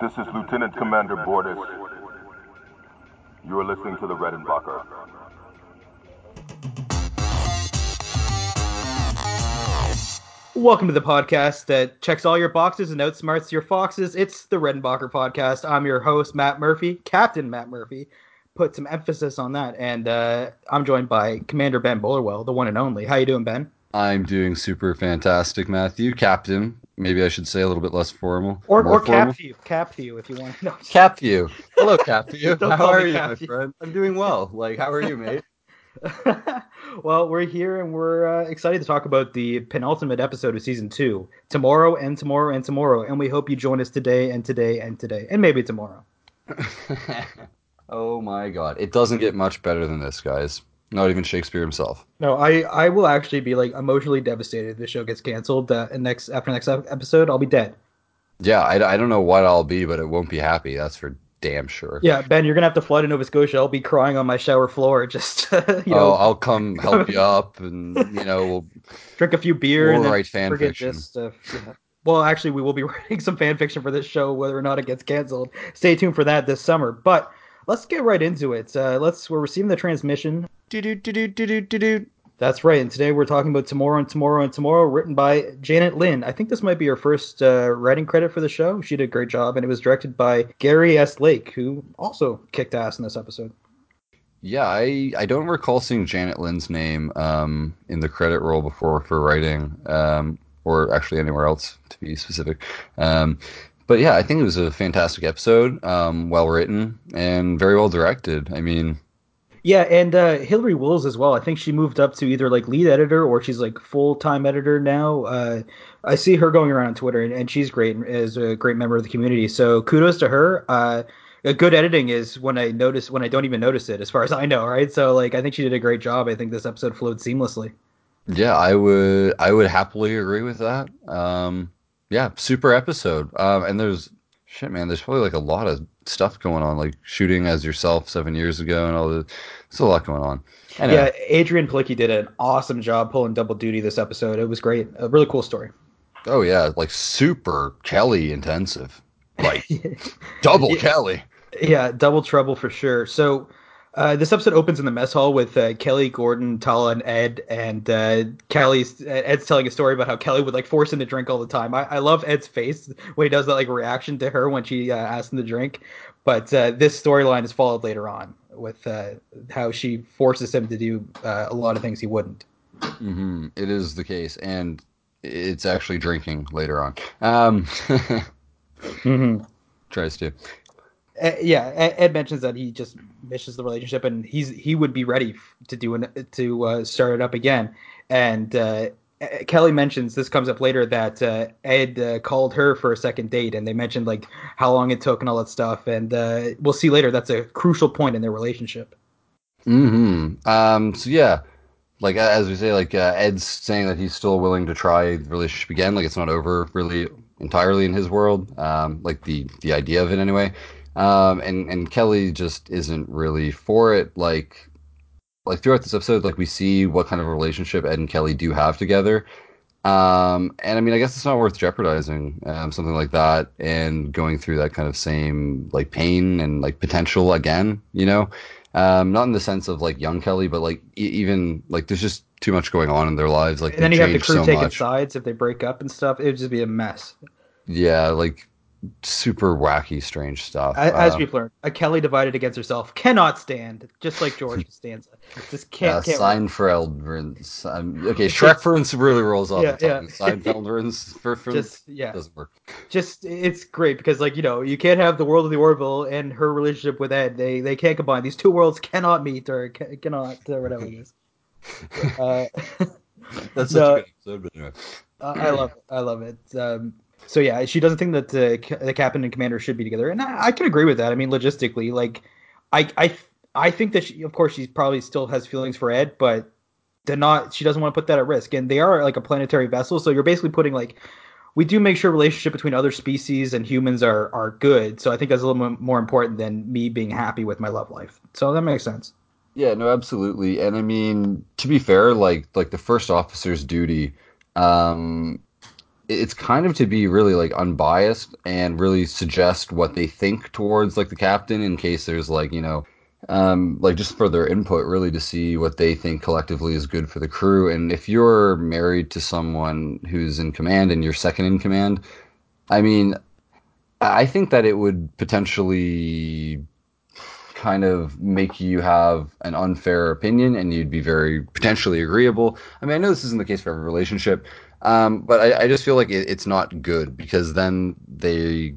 This is Lieutenant Commander Bortus. You are listening to the Redenbacher. Welcome to the podcast that checks all your boxes and outsmarts your foxes. It's the Redenbacher podcast. I'm your host, Matt Murphy, Captain Matt Murphy. Put some emphasis on that, and uh, I'm joined by Commander Ben Bullerwell, the one and only. How you doing, Ben? I'm doing super fantastic, Matthew. Captain, maybe I should say a little bit less formal. Or, or formal. Capview, Capview, if you want. No, Capview. Hello, Capview. How are you, my friend? I'm doing well. Like, how are you, mate? well, we're here and we're uh, excited to talk about the penultimate episode of season two, tomorrow and tomorrow and tomorrow, and we hope you join us today and today and today, and maybe tomorrow. oh my god, it doesn't get much better than this, guys. Not even Shakespeare himself. No, I, I will actually be like emotionally devastated if this show gets canceled. Uh, and next after next episode, I'll be dead. Yeah, I, I don't know what I'll be, but it won't be happy. That's for damn sure. Yeah, Ben, you're gonna have to fly to Nova Scotia. I'll be crying on my shower floor. Just you oh, know, I'll come help you up, and you know, we'll drink a few beer and we'll then write fan fiction. this stuff. Yeah. Well, actually, we will be writing some fan fiction for this show, whether or not it gets canceled. Stay tuned for that this summer. But let's get right into it. Uh, let's we're receiving the transmission. That's right. And today we're talking about Tomorrow and Tomorrow and Tomorrow, written by Janet Lynn. I think this might be her first uh, writing credit for the show. She did a great job, and it was directed by Gary S. Lake, who also kicked ass in this episode. Yeah, I I don't recall seeing Janet Lynn's name um, in the credit roll before for writing, um, or actually anywhere else to be specific. Um, but yeah, I think it was a fantastic episode, um, well written and very well directed. I mean, Yeah, and uh, Hillary Wills as well. I think she moved up to either like lead editor or she's like full time editor now. Uh, I see her going around on Twitter, and, and she's great as a great member of the community. So kudos to her. Uh, good editing is when I notice when I don't even notice it, as far as I know, right? So like I think she did a great job. I think this episode flowed seamlessly. yeah, I would I would happily agree with that. Um, yeah, super episode. Um, and there's shit, man. There's probably like a lot of stuff going on, like shooting as yourself seven years ago, and all the. There's a lot going on. Anyway. Yeah, Adrianne Palicki did an awesome job pulling double duty this episode. It was great. A really cool story. Oh yeah, like super Kelly intensive, like double Yeah. Kelly. Yeah, double trouble for sure. So uh, this episode opens in the mess hall with uh, Kelly, Gordon, Talla, and Ed. And uh, Kelly's Ed's telling a story about how Kelly would like force him to drink all the time. I, I love Ed's face when he does that like reaction to her when she uh, asks him to drink. But uh, this storyline is followed later on with uh, how she forces him to do uh, a lot of things he wouldn't. hmm It is the case, and it's actually drinking later on. Um, Mm-hmm. tries to. Uh, yeah, Ed, mentions that he just misses the relationship, and he's he would be ready to do an, to uh, start it up again. And uh, Kelly mentions this comes up later that uh, Ed uh, called her for a second date, and they mentioned like how long it took and all that stuff. And uh, we'll see later that's a crucial point in their relationship. hmm Um. So yeah, like as we say, like uh, Ed's saying that he's still willing to try the relationship again. Like it's not over really entirely in his world. Um. Like the the idea of it anyway. Um. And and Kelly just isn't really for it. Like like throughout this episode, like we see what kind of a relationship Ed and Kelly do have together. Um, and I mean, I guess it's not worth jeopardizing um, something like that and going through that kind of same like pain and like potential again, you know? Um, not in the sense of like young Kelly, but like e- even like there's just too much going on in their lives. Like And then you have the crew so taking much. sides if they break up and stuff. It would just be a mess. Yeah, like super wacky, strange stuff. As Uh, we've learned, a Kelly divided against herself cannot stand, just like George Costanza. Just can't. yeah, can't Seinfeld. Um, okay, Shrek really rolls off Yeah, the tongue. yeah. Seinfeld just yeah. doesn't work. just it's great because like you know you can't have the world of the Orville and her relationship with Ed. They they can't combine. These two worlds cannot meet or ca- cannot or whatever it is. Uh, That's No. such a good episode, but anyway. I I love it. I love it. Um, so yeah, she doesn't think that the, the captain and commander should be together, and I, I can agree with that. I mean, logistically, like I I I think that she, of course, she probably still has feelings for Ed, but they're not. She doesn't want to put that at risk, and they are like a planetary vessel, so you're basically putting like we do make sure relationship between other species and humans are are good. So I think that's a little more important than me being happy with my love life. So that makes sense. Yeah, no, absolutely. And I mean, to be fair, like like the first officer's duty, um, it's kind of to be really like unbiased and really suggest what they think towards like the captain in case there's like you know um, like just for their input really to see what they think collectively is good for the crew. And if you're married to someone who's in command and you're second in command i mean i think that it would potentially kind of make you have an unfair opinion and you'd be very potentially agreeable. I mean i know this isn't the case for every relationship um, but I, I, just feel like it, it's not good because then they.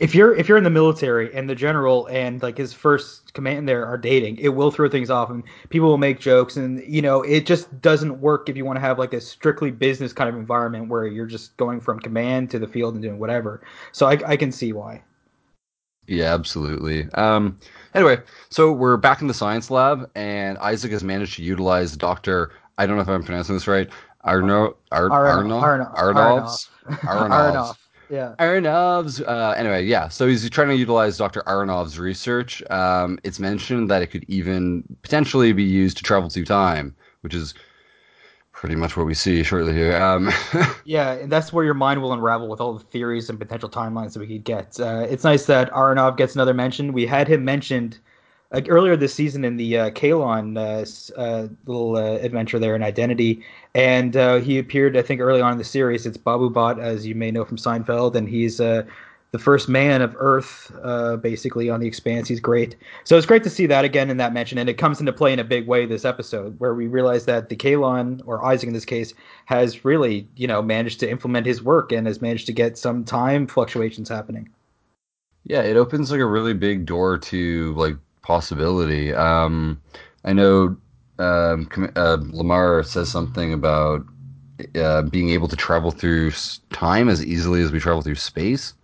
If you're if you're in the military and the general and like his first command there are dating, it will throw things off and people will make jokes and you know it just doesn't work if you want to have like a strictly business kind of environment where you're just going from command to the field and doing whatever. So I, I can see why. Yeah, absolutely. Um, anyway, so we're back in the science lab, and Isaac has managed to utilize Doctor. I don't know if I'm pronouncing this right. Arno, Ar, Arno, Arno, Arnovs, Aronovs. Yeah. Aronov's. Uh, anyway, yeah. So he's trying to utilize Dr. Aronov's research. Um, it's mentioned that it could even potentially be used to travel through time, which is pretty much what we see shortly here. Um, yeah, and that's where your mind will unravel with all the theories and potential timelines that we could get. Uh, it's nice that Aronov gets another mention. We had him mentioned like earlier this season in the uh, Kaylon uh, uh, little uh, adventure there in Identity, and uh, he appeared I think early on in the series. It's Babu Bhatt, as you may know from Seinfeld, and he's uh, the first man of Earth, basically on the Expanse. He's great, so it's great to see that again in that mention, and it comes into play in a big way this episode, where we realize that the Kaylon or Isaac in this case has really you know managed to implement his work and has managed to get some time fluctuations happening. Yeah, it opens like a really big door to like possibility. Um, I know um, uh, Lamar says something about uh, being able to travel through time as easily as we travel through space.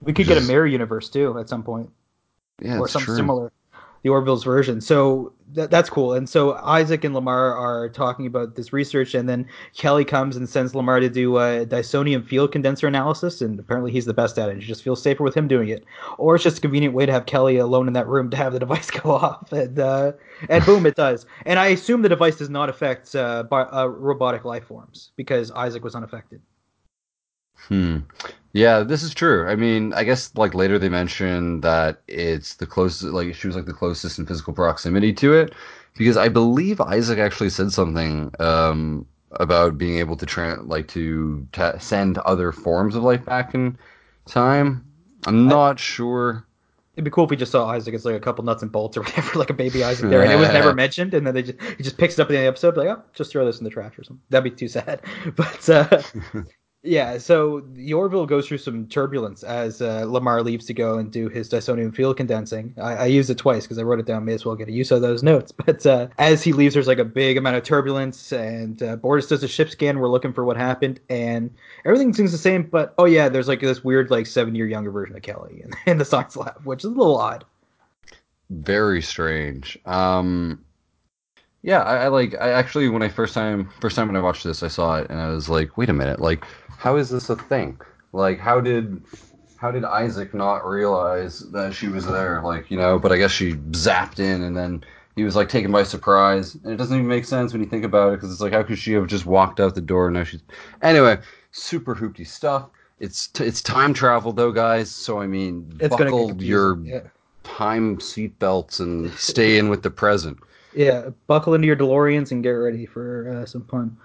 We could get is, a mirror universe too at some point, yeah, or something true. similar the Orville's version. So that, that's cool. And so Isaac and Lamar are talking about this research, and then Kelly comes and sends Lamar to do a Dysonium field condenser analysis, and apparently he's the best at it. It just feels safer with him doing it, or it's just a convenient way to have Kelly alone in that room to have the device go off, and uh, and boom, it does. And I assume the device does not affect uh, bi- uh, robotic life forms because Isaac was unaffected. Hmm. Yeah, this is true. I mean, I guess like later they mentioned that it's the closest, like she was like the closest in physical proximity to it, because I believe Isaac actually said something um, about being able to tra- like to ta- send other forms of life back in time. I'm not I, sure. It'd be cool if we just saw Isaac as like a couple nuts and bolts or whatever, like a baby Isaac there, and it was never mentioned, and then they just he just picks it up in the episode, like oh, just throw this in the trash or something. That'd be too sad. But uh, Yeah, so the Orville goes through some turbulence as uh, Lamar leaves to go and do his Dysonium field condensing. I, I used it twice because I wrote it down. May as well get a use of those notes. But uh, as he leaves, there's like a big amount of turbulence, and uh, Bortus does a ship scan. We're looking for what happened, and everything seems the same. But oh yeah, there's like this weird like seven year younger version of Kelly in, in the science lab, which is a little odd. Very strange. Um, yeah, I, I like. I actually, when I first time first time when I watched this, I saw it and I was like, wait a minute, like how is this a thing? Like, how did how did Isaac not realize that she was there? Like, you know, but I guess she zapped in and then he was like taken by surprise. And it doesn't even make sense when you think about it because it's like, how could she have just walked out the door? Now she's anyway, super hoopty stuff. It's t- it's time travel though, guys. So I mean, it's buckle your yeah. time seatbelts and stay in with the present. Yeah, buckle into your DeLoreans and get ready for uh, some fun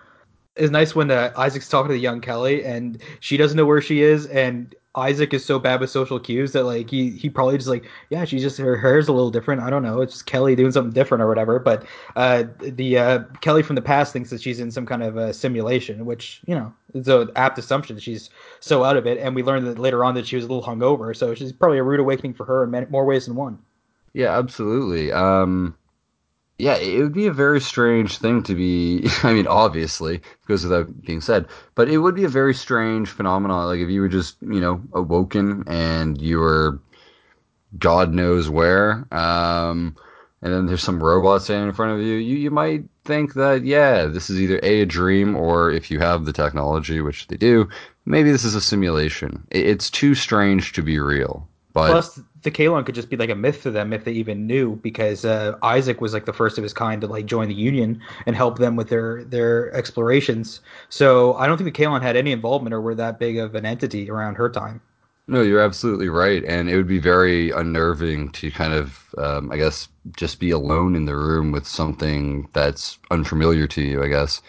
it's nice when uh, Isaac's talking to the young Kelly and she doesn't know where she is, and Isaac is so bad with social cues that like he he probably just like yeah she's just her hair's a little different. I don't know. It's just Kelly doing something different or whatever. But uh, the uh, Kelly from the past thinks that she's in some kind of a simulation which you know is an apt assumption she's so out of it. And we learned that later on that she was a little hungover. So she's probably a rude awakening for her in more ways than one. Yeah, absolutely. Um, yeah, it would be a very strange thing to be. I mean, obviously, goes without being said, but it would be a very strange phenomenon. Like if you were just, you know, awoken and you were, God knows where, um, and then there's some robot standing in front of you, you you might think that yeah, this is either a a dream or if you have the technology, which they do, maybe this is a simulation. It's too strange to be real But Plus, the Kaylon could just be like a myth to them if they even knew, because uh, Isaac was like the first of his kind to like join the Union and help them with their their explorations. So I don't think the Kaylon had any involvement or were that big of an entity around her time. No, you're absolutely right, and it would be very unnerving to kind of, um, I guess, just be alone in the room with something that's unfamiliar to you. I guess.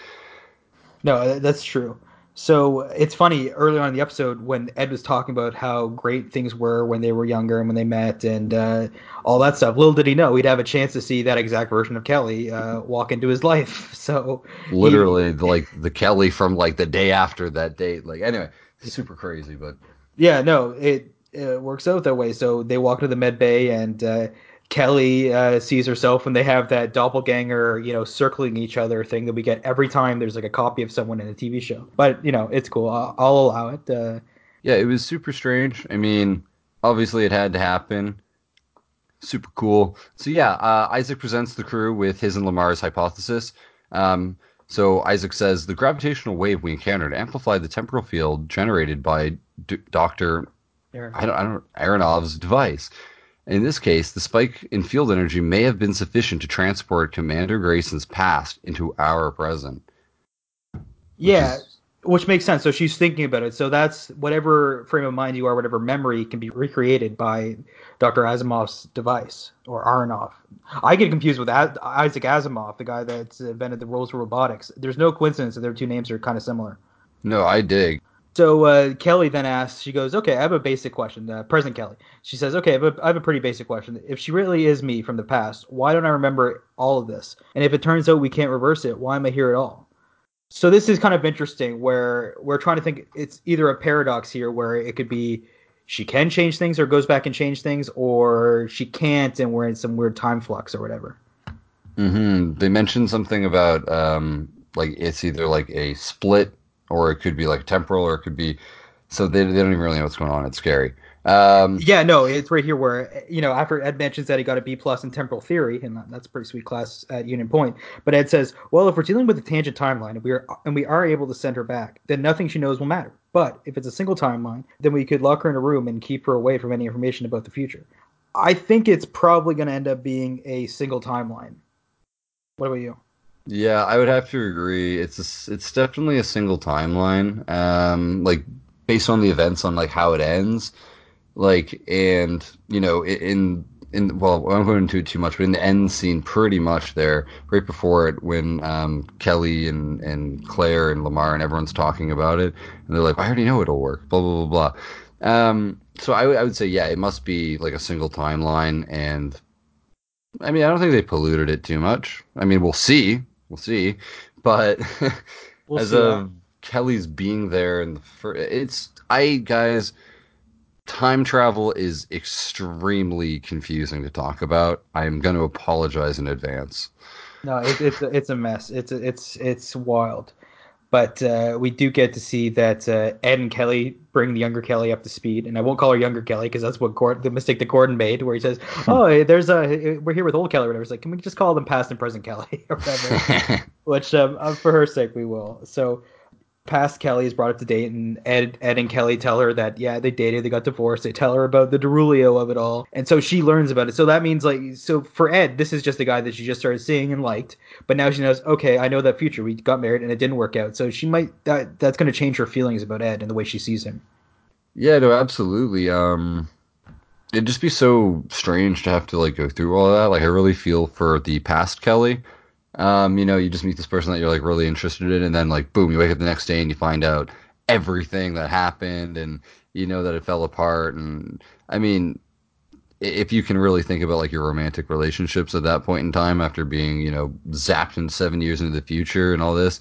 No, that's true. So it's funny early on in the episode when Ed was talking about how great things were when they were younger and when they met and uh, all that stuff. Little did he know he'd have a chance to see that exact version of Kelly uh, walk into his life. So literally, he, like the Kelly from like the day after that date. Like anyway, super crazy, but yeah, no, it, it works out that way. So they walk into the med bay and. Uh, Kelly uh, sees herself when they have that doppelganger, you know, circling each other thing that we get every time there's like a copy of someone in a TV show. But you know, it's cool. I'll, I'll allow it. Uh, yeah, it was super strange. I mean, obviously it had to happen. Super cool. So yeah, uh, Isaac presents the crew with his and Lamar's hypothesis. Um, so Isaac says the gravitational wave we encountered amplified the temporal field generated by D- Doctor I don't, I don't Aronov's device. In this case, the spike in field energy may have been sufficient to transport Commander Grayson's past into our present. Yeah, is, which makes sense. So she's thinking about it. So that's whatever frame of mind you are, whatever memory can be recreated by Dr. Asimov's device or Aronov. I get confused with Isaac Asimov, the guy that's invented the rules for robotics. There's no coincidence that their two names are kind of similar. No, I dig. So uh, Kelly then asks, she goes, "Okay, I have a basic question." Uh, President Kelly, she says, "Okay, I have, a, I have a pretty basic question. If she really is me from the past, why don't I remember all of this? And if it turns out we can't reverse it, why am I here at all?" So this is kind of interesting, where we're trying to think. It's either a paradox here, where it could be she can change things or goes back and change things, or she can't, and we're in some weird time flux or whatever. Mm-hmm. They mentioned something about um, like it's either like a split or it could be like temporal, or it could be. So they, they don't even really know what's going on. It's scary. Um, yeah, no, it's right here where you know after Ed mentions that he got a B plus in temporal theory, and that's a pretty sweet class at Union Point. But Ed says, well, if we're dealing with a tangent timeline and we are and we are able to send her back, then nothing she knows will matter. But if it's a single timeline, then we could lock her in a room and keep her away from any information about the future. I think it's probably going to end up being a single timeline. What about you? Yeah, I would have to agree. It's a, it's definitely a single timeline. Um, like based on the events on like how it ends, like and you know in in well I'm going go into it too much, but in the end scene, pretty much there right before it when um, Kelly and and Claire and Lamar and everyone's talking about it, and they're like, I already know it'll work. Blah blah blah blah. Um, so I, I would say yeah, it must be like a single timeline and. I mean, I don't think they polluted it too much. I mean, we'll see we'll see. But we'll as see of Kelly's being there and the it's I guys, time travel is extremely confusing to talk about. I'm going to apologize in advance. No, it, it's it's a mess. It's it's it's wild. But uh, we do get to see that uh, Ed and Kelly bring the younger Kelly up to speed, and I won't call her younger Kelly because that's what Gord- the mistake that Gordon made, where he says, "Oh, there's a we're here with old Kelly." Or whatever. It's like, can we just call them past and present Kelly or whatever? Which, um, uh, for her sake, we will. So past Kelly is brought up to date, and Ed, Ed and Kelly tell her that yeah, they dated, they got divorced. They tell her about the Darulio of it all, and so she learns about it. So that means like, so for Ed, this is just a guy that she just started seeing and liked, but now she knows, okay, I know that future. We got married and it didn't work out, so she might that that's going to change her feelings about Ed and the way she sees him. Yeah, no, absolutely. Um, it'd just be so strange to have to like go through all that. Like, I really feel for the past Kelly um, you know, you just meet this person that you're like really interested in, and then like boom, you wake up the next day and you find out everything that happened, and you know that it fell apart. And I mean, if you can really think about like your romantic relationships at that point in time, after being you know zapped in seven years into the future and all this,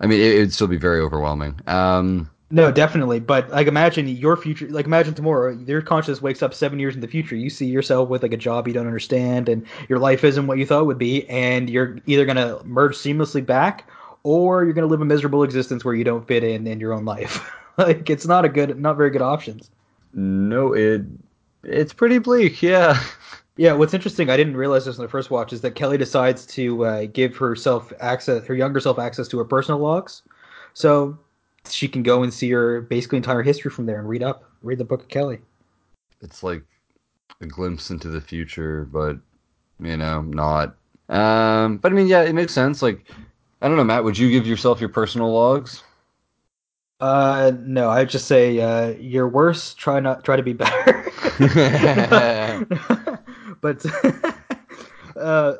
I mean, it, would still be very overwhelming. Um, no, definitely. But like, imagine your future. Like, imagine tomorrow, your consciousness wakes up seven years in the future. You see yourself with like a job you don't understand, and your life isn't what you thought it would be, and you're either gonna merge seamlessly back, or you're gonna live a miserable existence where you don't fit in in your own life. like, it's not a good, not very good options. No, it, it's pretty bleak. Yeah. Yeah, what's interesting, I didn't realize this in the first watch, is that Kelly decides to uh, give herself access, her younger self access to her personal logs. So she can go and see her basically entire history from there and read up, read the book of Kelly. It's like a glimpse into the future, but you know, not. Um, but I mean, yeah, it makes sense. Like, I don't know, Matt. Would you give yourself your personal logs? Uh, no, I'd just say uh, you're worse. Try not try to be better. but uh,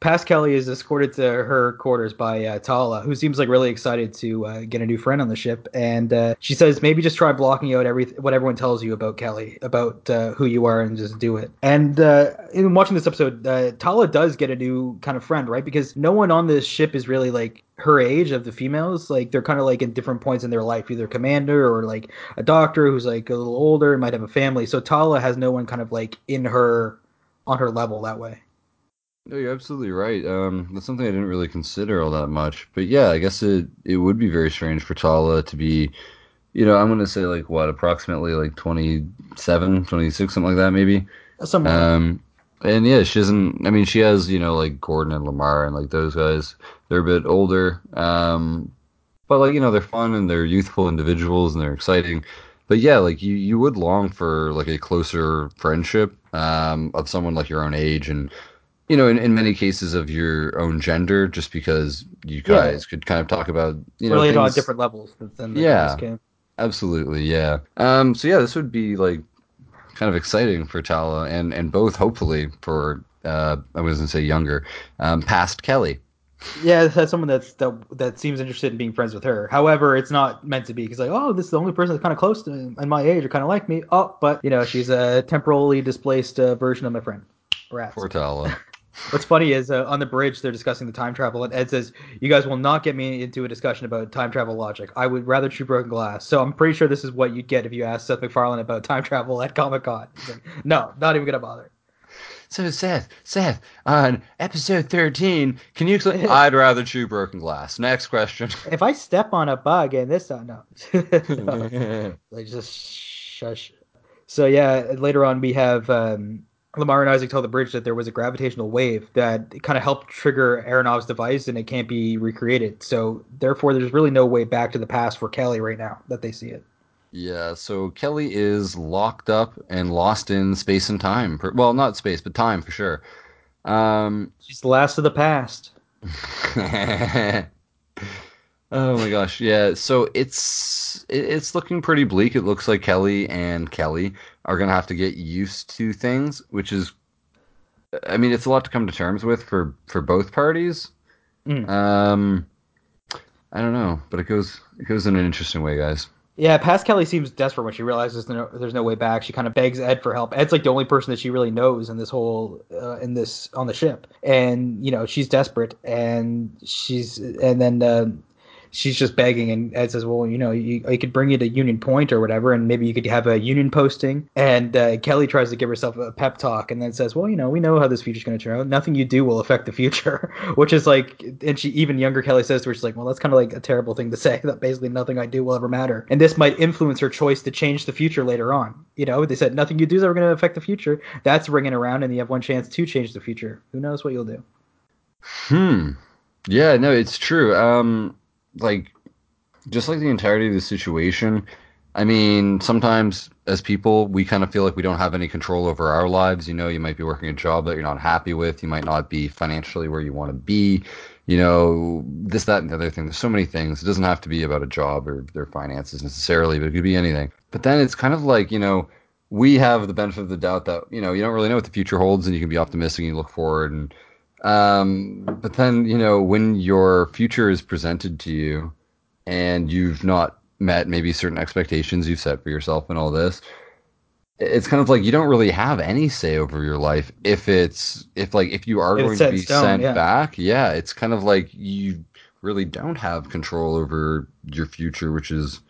Past Kelly is escorted to her quarters by uh, Talla, who seems like really excited to uh, get a new friend on the ship. And uh, she says maybe just try blocking out every what everyone tells you about Kelly, about uh, who you are, and just do it. And uh, in watching this episode, uh, Talla does get a new kind of friend, right? Because no one on this ship is really like her age of the females. Like they're kind of like in different points in their life, either commander or like a doctor who's like a little older and might have a family. So Talla has no one kind of like in her on her level that way. No, you're absolutely right. Um, that's something I didn't really consider all that much. But yeah, I guess it it would be very strange for Talla to be, you know, I'm gonna say like what, approximately like 27, 26, something like that, maybe. Somewhere. Um, and yeah, she doesn't. I mean, she has you know like Gordon and Lamar and like those guys. They're a bit older, um, but like you know they're fun and they're youthful individuals and they're exciting. But yeah, like you you would long for like a closer friendship um, of someone like your own age and you know, in, in many cases of your own gender, just because you Yeah. guys could kind of talk about you know related on different levels than the Yeah. game. Absolutely, yeah. Um, so yeah, this would be like kind of exciting for Talla and and both hopefully for uh, I was gonna say younger, um, past Kelly. Yeah, that's someone that's that that seems interested in being friends with her. However, it's not meant to be because like, oh, this is the only person that's kind of close to me, and my age or kind of like me. Oh, but you know, she's a temporally displaced uh, version of my friend. Rats. Poor Talla. What's funny is uh, on the bridge they're discussing the time travel, and Ed says, "You guys will not get me into a discussion about time travel logic. I would rather chew broken glass." So I'm pretty sure this is what you'd get if you asked Seth MacFarlane about time travel at Comic Con. no, not even gonna bother. so Seth, Seth, on episode thirteen, can you explain? I'd rather chew broken glass. Next question. If I step on a bug and this, uh, no, no. like just shush. So yeah, later on we have um, Lamar and Isaac tell the bridge that there was a gravitational wave that kind of helped trigger Aronov's device and it can't be recreated. So therefore, there's really no way back to the past for Kelly right now that they see it. Yeah, so Kelly is locked up and lost in space and time. Well, not space, but time for sure. Um, She's the last of the past. oh my gosh, yeah. So it's it's looking pretty bleak. It looks like Kelly and Kelly are gonna have to get used to things, which is, I mean, it's a lot to come to terms with for for both parties. Mm. Um, I don't know, but it goes it goes in an interesting way, guys. Yeah, past Kelly seems desperate when she realizes there's no, there's no way back. She kind of begs Ed for help. Ed's like the only person that she really knows in this whole uh, in this on the ship, and you know she's desperate, and she's and then uh, she's just begging, and Ed says, "Well, you know, you, could bring you to Union Point or whatever, and maybe you could have a union posting." And uh, Kelly tries to give herself a pep talk, and then says, "Well, you know, we know how this future's going to turn out. Nothing you do will affect the future," which is like, and she even younger Kelly says to her, "She's like, well, that's kind of like a terrible thing to say. That basically nothing I do will ever matter, and this might influence her choice to change the future later on. You know, they said nothing you do is ever going to affect the future. That's ringing around, and you have one chance to change the future. Who knows what you'll do?" Hmm. Yeah, no, it's true. Um, like, just like the entirety of the situation. I mean, sometimes as people, we kind of feel like we don't have any control over our lives. You know, you might be working a job that you're not happy with. You might not be financially where you want to be. You know, this, that, and the other thing. There's so many things. It doesn't have to be about a job or their finances necessarily, but it could be anything. But then it's kind of like, you know, we have the benefit of the doubt that, you know, you don't really know what the future holds and you can be optimistic and you look forward and um, but then, you know, when your future is presented to you and you've not met maybe certain expectations you've set for yourself and all this, it's kind of like you don't really have any say over your life if it's if like if you are If going to be stone, sent yeah. back, yeah, it's kind of like you really don't have control over your future, which is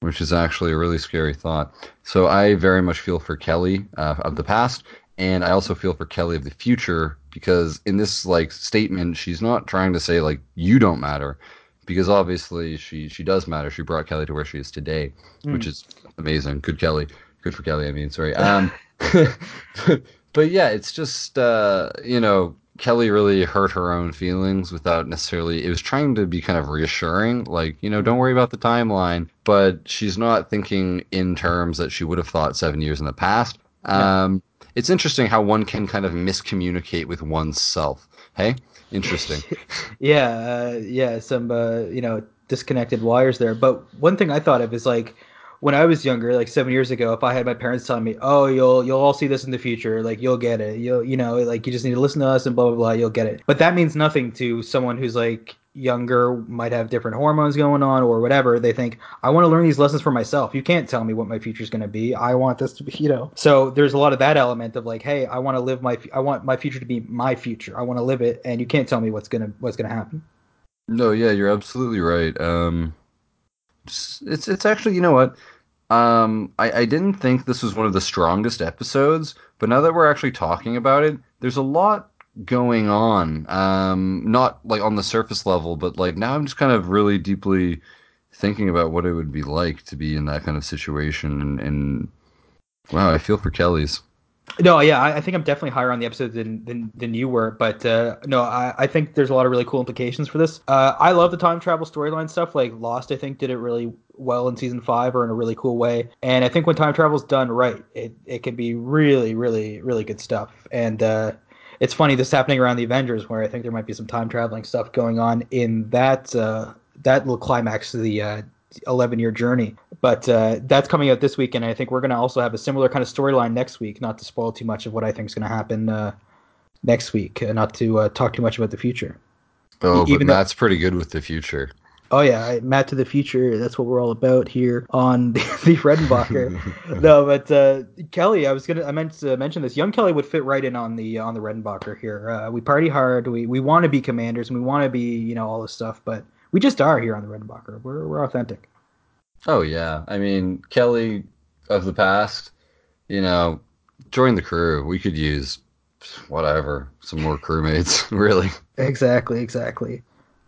which is actually a really scary thought. So I very much feel for Kelly uh, of the past, and I also feel for Kelly of the future because in this like statement, she's not trying to say like you don't matter, because obviously she she does matter. She brought Kelly to where she is today, which is amazing. Good Kelly, good for Kelly. I mean, sorry. Um, but yeah, it's just uh, you know Kelly really hurt her own feelings without necessarily. It was trying to be kind of reassuring, like you know, don't worry about the timeline. But she's not thinking in terms that she would have thought seven years in the past. Um, It's interesting how one can kind of miscommunicate with oneself. Hey, interesting. yeah, uh, yeah, some uh, you know disconnected wires there. But one thing I thought of is like when I was younger, like seven years ago, if I had my parents telling me, "Oh, you'll you'll all see this in the future, like you'll get it, you'll you know, like you just need to listen to us and blah blah blah, you'll get it." But that means nothing to someone who's like younger, might have different hormones going on or whatever. They think, "I want to learn these lessons for myself. You can't tell me what my future is going to be. I want this to be, you know." So there's a lot of that element of like, "Hey, I want to live my I want my future to be my future. I want to live it, and you can't tell me what's gonna what's gonna happen." No, yeah, you're absolutely right. Um, it's it's, it's actually, you know what? Um, I, I didn't think this was one of the strongest episodes, but now that we're actually talking about it, there's a lot going on. Um, not like on the surface level, but like now I'm just kind of really deeply thinking about what it would be like to be in that kind of situation. And, and wow, I feel for Kelly's. No, yeah, I, I, think I'm definitely higher on the episode than than, than you were, but uh, no, I, I think there's a lot of really cool implications for this. Uh, I love the time travel storyline stuff. Like Lost, I think did it really well in season five or in a really cool way. And I think when time travel's done right, it it can be really, really, really good stuff. And uh, it's funny this happening around the Avengers, where I think there might be some time traveling stuff going on in that uh, that little climax of the uh, 11 year journey. But uh, that's coming out this week, and I think we're going to also have a similar kind of storyline next week. Not to spoil too much of what I think is going to happen uh, next week, uh, not to uh, talk too much about the future. Oh, but Even Matt's though, pretty good with the future. Oh yeah, Matt to the future. That's what we're all about here on the, the Redenbacher. no, but uh, Kelly, I was gonna, I meant to mention this. Young Kelly would fit right in on the on the Redenbacher here. Uh, we party hard. We we want to be commanders, and we want to be you know all this stuff, but we just are here on the Redenbacher. We're we're authentic. Oh yeah, I mean Kelly of the past, you know, join the crew. We could use whatever, some more crewmates, really. Exactly, exactly.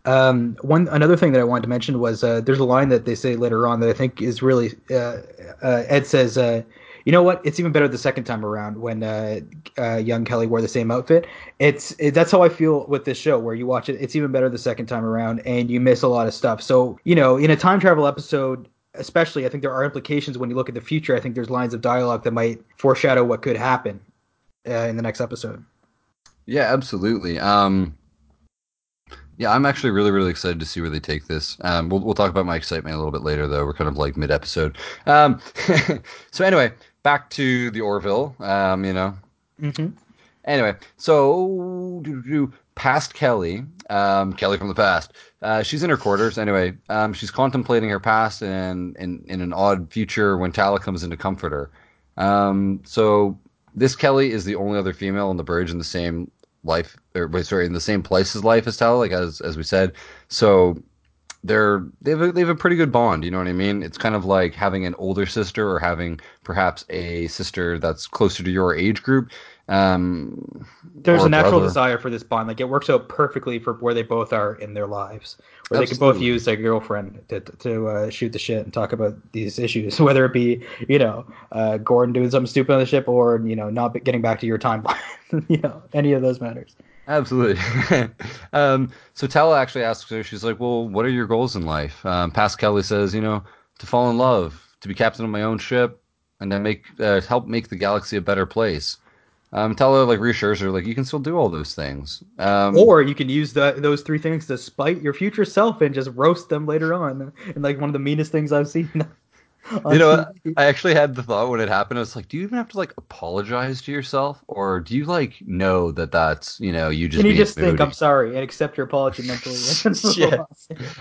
Um, one another thing that I wanted to mention was uh, there's a line that they say later on that I think is really uh, uh, Ed says, uh, you know what? It's even better the second time around when uh, uh, young Kelly wore the same outfit. It's it, that's how I feel with this show where you watch it. It's even better the second time around, and you miss a lot of stuff. So you know, in a time travel episode, especially, I think there are implications when you look at the future. I think there's lines of dialogue that might foreshadow what could happen in the next episode. Yeah, absolutely. Um, yeah, I'm actually really, really excited to see where they take this. Um, we'll, we'll talk about my excitement a little bit later, though. We're kind of like mid episode. Um, so, anyway, back to the Orville, um, you know. Mm-hmm. Anyway, so past Kelly, um, Kelly from the past. Uh, she's in her quarters. Anyway, um, she's contemplating her past and in, in an odd future when Talla comes in to comfort her. Um, so this Kelly is the only other female on the bridge in the same life, or sorry, in the same place as life as Talla, like as as we said. So they're they have a, they have a pretty good bond. You know what I mean? It's kind of like having an older sister or having perhaps a sister that's closer to your age group. Um, There's a natural brother. desire for this bond. Like it works out perfectly for where they both are in their lives, where Absolutely. they could both use their girlfriend to to uh, shoot the shit and talk about these issues, whether it be you know uh, Gordon doing something stupid on the ship or you know not getting back to your timeline. you know any of those matters. Absolutely. um, so Talla actually asks her, she's like, well, what are your goals in life? Um, past Kelly says, you know, to fall in love, to be captain of my own ship, and to make uh, help make the galaxy a better place. Um, tell her like reassures her, like you can still do all those things. Um, or you can use the, those three things to spite your future self and just roast them later on. And like one of the meanest things I've seen you know, I actually had the thought when it happened. I was like, do you even have to like apologize to yourself, or do you like know that that's you know you just can you just think I'm sorry and accept your apology mentally? yeah.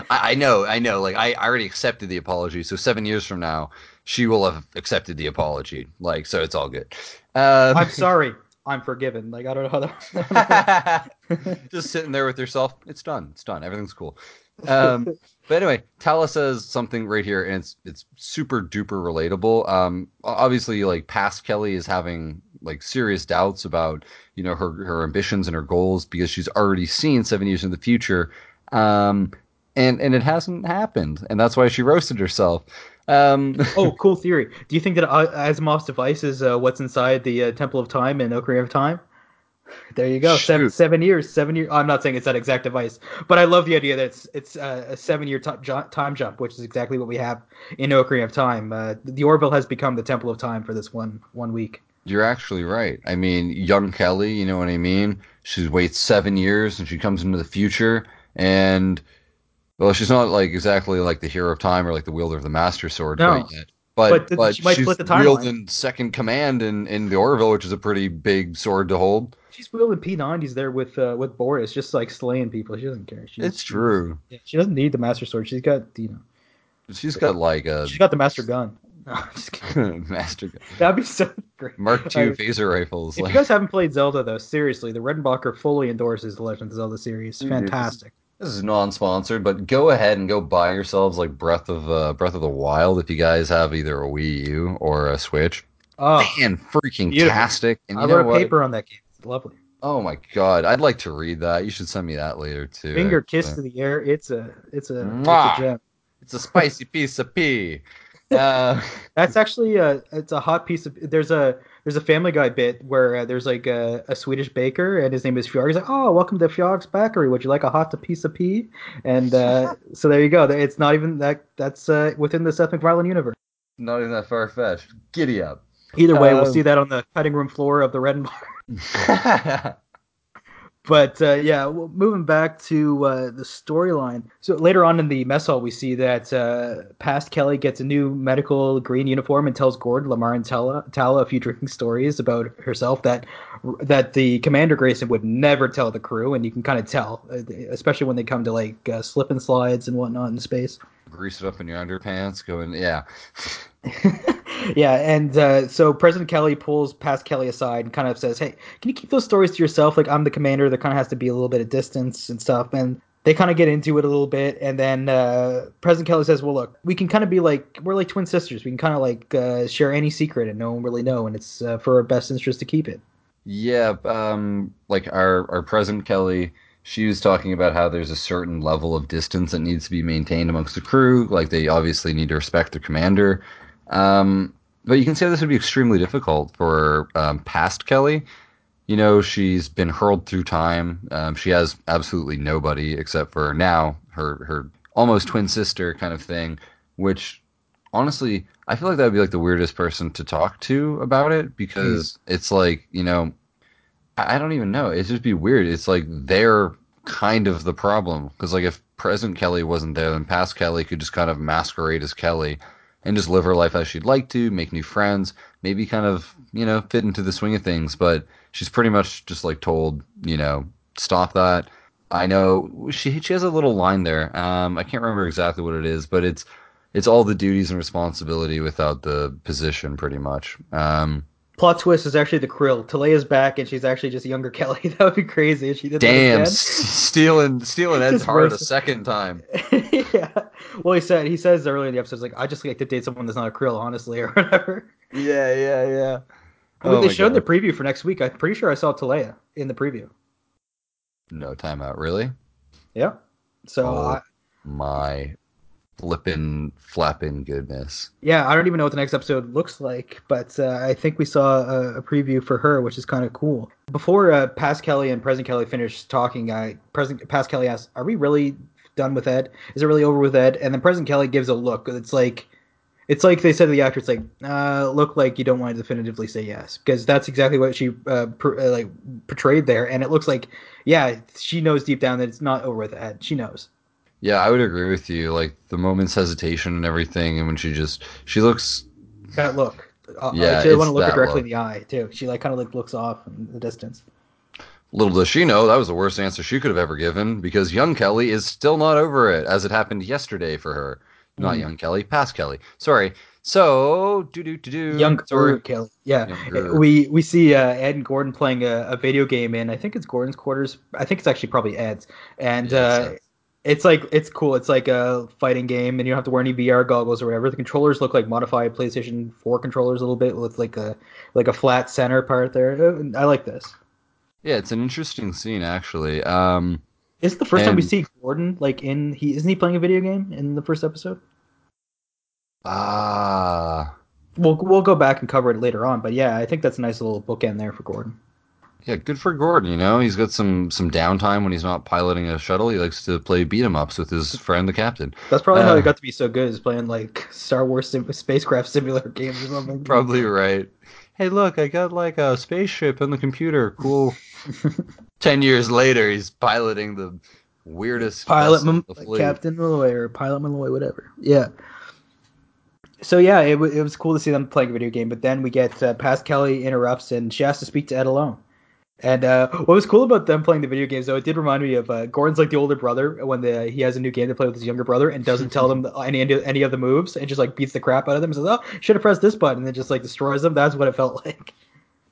I, I, know, I know. Like I, I already accepted the apology, so seven years from now, she will have accepted the apology. Like so, it's all good. Um, I'm sorry. I'm forgiven. Like I don't know how to. just sitting there with yourself. It's done. It's done. Everything's cool. Um, but anyway, Talla says something right here, and it's it's super duper relatable. Um, obviously, like past Kelly is having like serious doubts about you know her her ambitions and her goals because she's already seen seven years in the future, um, and and it hasn't happened, and that's why she roasted herself. Um, oh, cool theory. Do you think that Asimov's device is uh, what's inside the uh, Temple of Time in Ocarina of Time? There you go. Seven, seven years. Seven years. I'm not saying it's that exact device, but I love the idea that it's it's uh, a seven year t- time jump, which is exactly what we have in Ocarina of Time. Uh, the Orville has become the Temple of Time for this one one week. You're actually right. I mean, young Kelly, you know what I mean? She waits seven years and she comes into the future and well, she's not like exactly like the hero of time or like the wielder of the master sword No. quite yet. But, But but, she might she's split the timeline. wielding second command in, in the Orville, which is a pretty big sword to hold. She's wielding P90s there with uh, with Bortus, just like slaying people. She doesn't care. She's, It's true. Yeah, she doesn't need the master sword. She's got you know. She's got like a She's got the master gun. No, I'm just kidding. master gun. That'd be so great. Mark II Alright. phaser rifles. If Like, you guys haven't played Zelda, though, seriously, the Redenbacher fully endorses the Legend of Zelda series. Dude, Fantastic. This is non-sponsored, but go ahead and go buy yourselves like Breath of uh, Breath of the Wild if you guys have either a Wii U or a Switch. Oh, Man, freaking beautiful. tastic! And I you wrote a paper on that game. It's lovely. Oh my god, I'd like to read that. You should send me that later too. Finger kiss to the air. It's a it's a, it's a gem. It's a spicy piece of pea. Uh, That's actually a it's a hot piece of there's a there's a Family Guy bit where uh, there's like a, a Swedish baker and his name is Fjord. He's like, oh, welcome to Fjord's Bakery. Would you like a hot piece of pea? And uh, so there you go. It's not even that that's uh, within the Seth MacFarlane universe. not even that far fetched. Giddy up. Either way, we'll Um, see that on the cutting room floor of the Red Bar. But uh, yeah, well, moving back to uh, the storyline. So later on in the mess hall, we see that uh, past Kelly gets a new medical green uniform and tells Gordon, Lamar, and Talla, Talla a few drinking stories about herself that that the Commander Grayson would never tell the crew, and you can kind of tell, uh, especially when they come to like uh, slip and slides and whatnot in space. Grease it up in your underpants, going, yeah. yeah, and uh, so President Kelly pulls past Kelly aside and kind of says, "Hey, can you keep those stories to yourself? Like I'm the commander. There kind of has to be a little bit of distance and stuff." And they kind of get into it a little bit, and then uh, President Kelly says, "Well, look, we can kind of be like we're like twin sisters. We can kind of like uh, share any secret, and no one really know, and it's uh, for our best interest to keep it." Yeah, um, like our our present Kelly, she was talking about how there's a certain level of distance that needs to be maintained amongst the crew. Like they obviously need to respect their commander. Um, but you can say this would be extremely difficult for um, past Kelly. You know, she's been hurled through time. Um, she has absolutely nobody except for now her her almost twin sister kind of thing, which honestly, I feel like that would be like the weirdest person to talk to about it because it's like, you know, I I don't even know. It'd just be weird. It's like they're kind of the problem because like if present Kelly wasn't there, then past Kelly could just kind of masquerade as Kelly and just live her life as she'd like to, make new friends, maybe kind of, you know, fit into the swing of things. But she's pretty much just like told, you know, stop that. I know she she has a little line there. Um, I can't remember exactly what it is, but it's it's all the duties and responsibility without the position, pretty much. Um, Plot twist is actually the Krill. Teleya's back, and she's actually just younger Kelly. That would be crazy if she did damn, that stealing stealing Ed's heart a second time. yeah. Well, he said he says earlier in the episode, like, I just like to date someone that's not a Krill, honestly, or whatever. Yeah, yeah, yeah. I mean, Oh they showed God. the preview for next week. I'm pretty sure I saw Teleya in the preview. No timeout, really? Yeah. So Oh. I, My flippin' flappin' goodness. yeah, I don't even know what the next episode looks like, but uh, I think we saw a, a preview for her, which is kind of cool. Before uh, Kelly and Present Kelly finish talking, I Present Past Kelly asks, "Are we really done with Ed? Is it really over with Ed?" And then Present Kelly gives a look. It's like. It's like they said to the actor. It's like, uh, look like you don't want to definitively say yes, because that's exactly what she uh, per, uh, like portrayed there, and it looks like, yeah, she knows deep down that it's not over with Ed. She knows. Yeah, I would agree with you. Like the moment's hesitation and everything, and when she just she looks that look. Uh, Yeah, I actually want to look her directly look. in the eye too. She like kind of like looks off in the distance. Little does she know that was the worst answer she could have ever given because young Kelly is still not over it, as it happened yesterday for her. Not Mm. young Kelly, past Kelly. Sorry. So do do do do. Young Sorry. Kelly. Yeah, Younger. we we see uh, Ed and Gordon playing a, a video game in I think it's Gordon's quarters. I think it's actually probably Ed's, and Yeah, uh, it's like it's cool. It's like a fighting game, and you don't have to wear any VR goggles or whatever. The controllers look like modified PlayStation 4 controllers a little bit with like a like a flat center part there. Uh, I like this. Yeah, it's an interesting scene actually. Um, This is the first time we see Gordon like in he isn't he playing a video game in the first episode? ah, We'll we'll go back and cover it later on, but yeah, I think that's a nice little bookend there for Gordon. Yeah, good for Gordon. You know, he's got some some downtime when he's not piloting a shuttle. He likes to play beat 'em ups with his friend, the captain. That's probably how Uh, he got to be so good is playing like Star Wars sim- spacecraft simulator games or something. Probably right. hey, look, I got like a spaceship in the computer. Cool. Ten years later, he's piloting the weirdest pilot vessel in Mem- the fleet. Captain Malloy or Pilot Malloy, whatever. Yeah. So yeah, it, w- it was cool to see them playing a video game, but then we get uh, past Kelly interrupts and she has to speak to Ed alone. And uh, what was cool about them playing the video games, though, it did remind me of uh, Gordon's like the older brother when the, he has a new game to play with his younger brother and doesn't tell them any any of the moves and just like beats the crap out of them and says, "Oh, should have pressed this button," and then just like destroys them. That's what it felt like.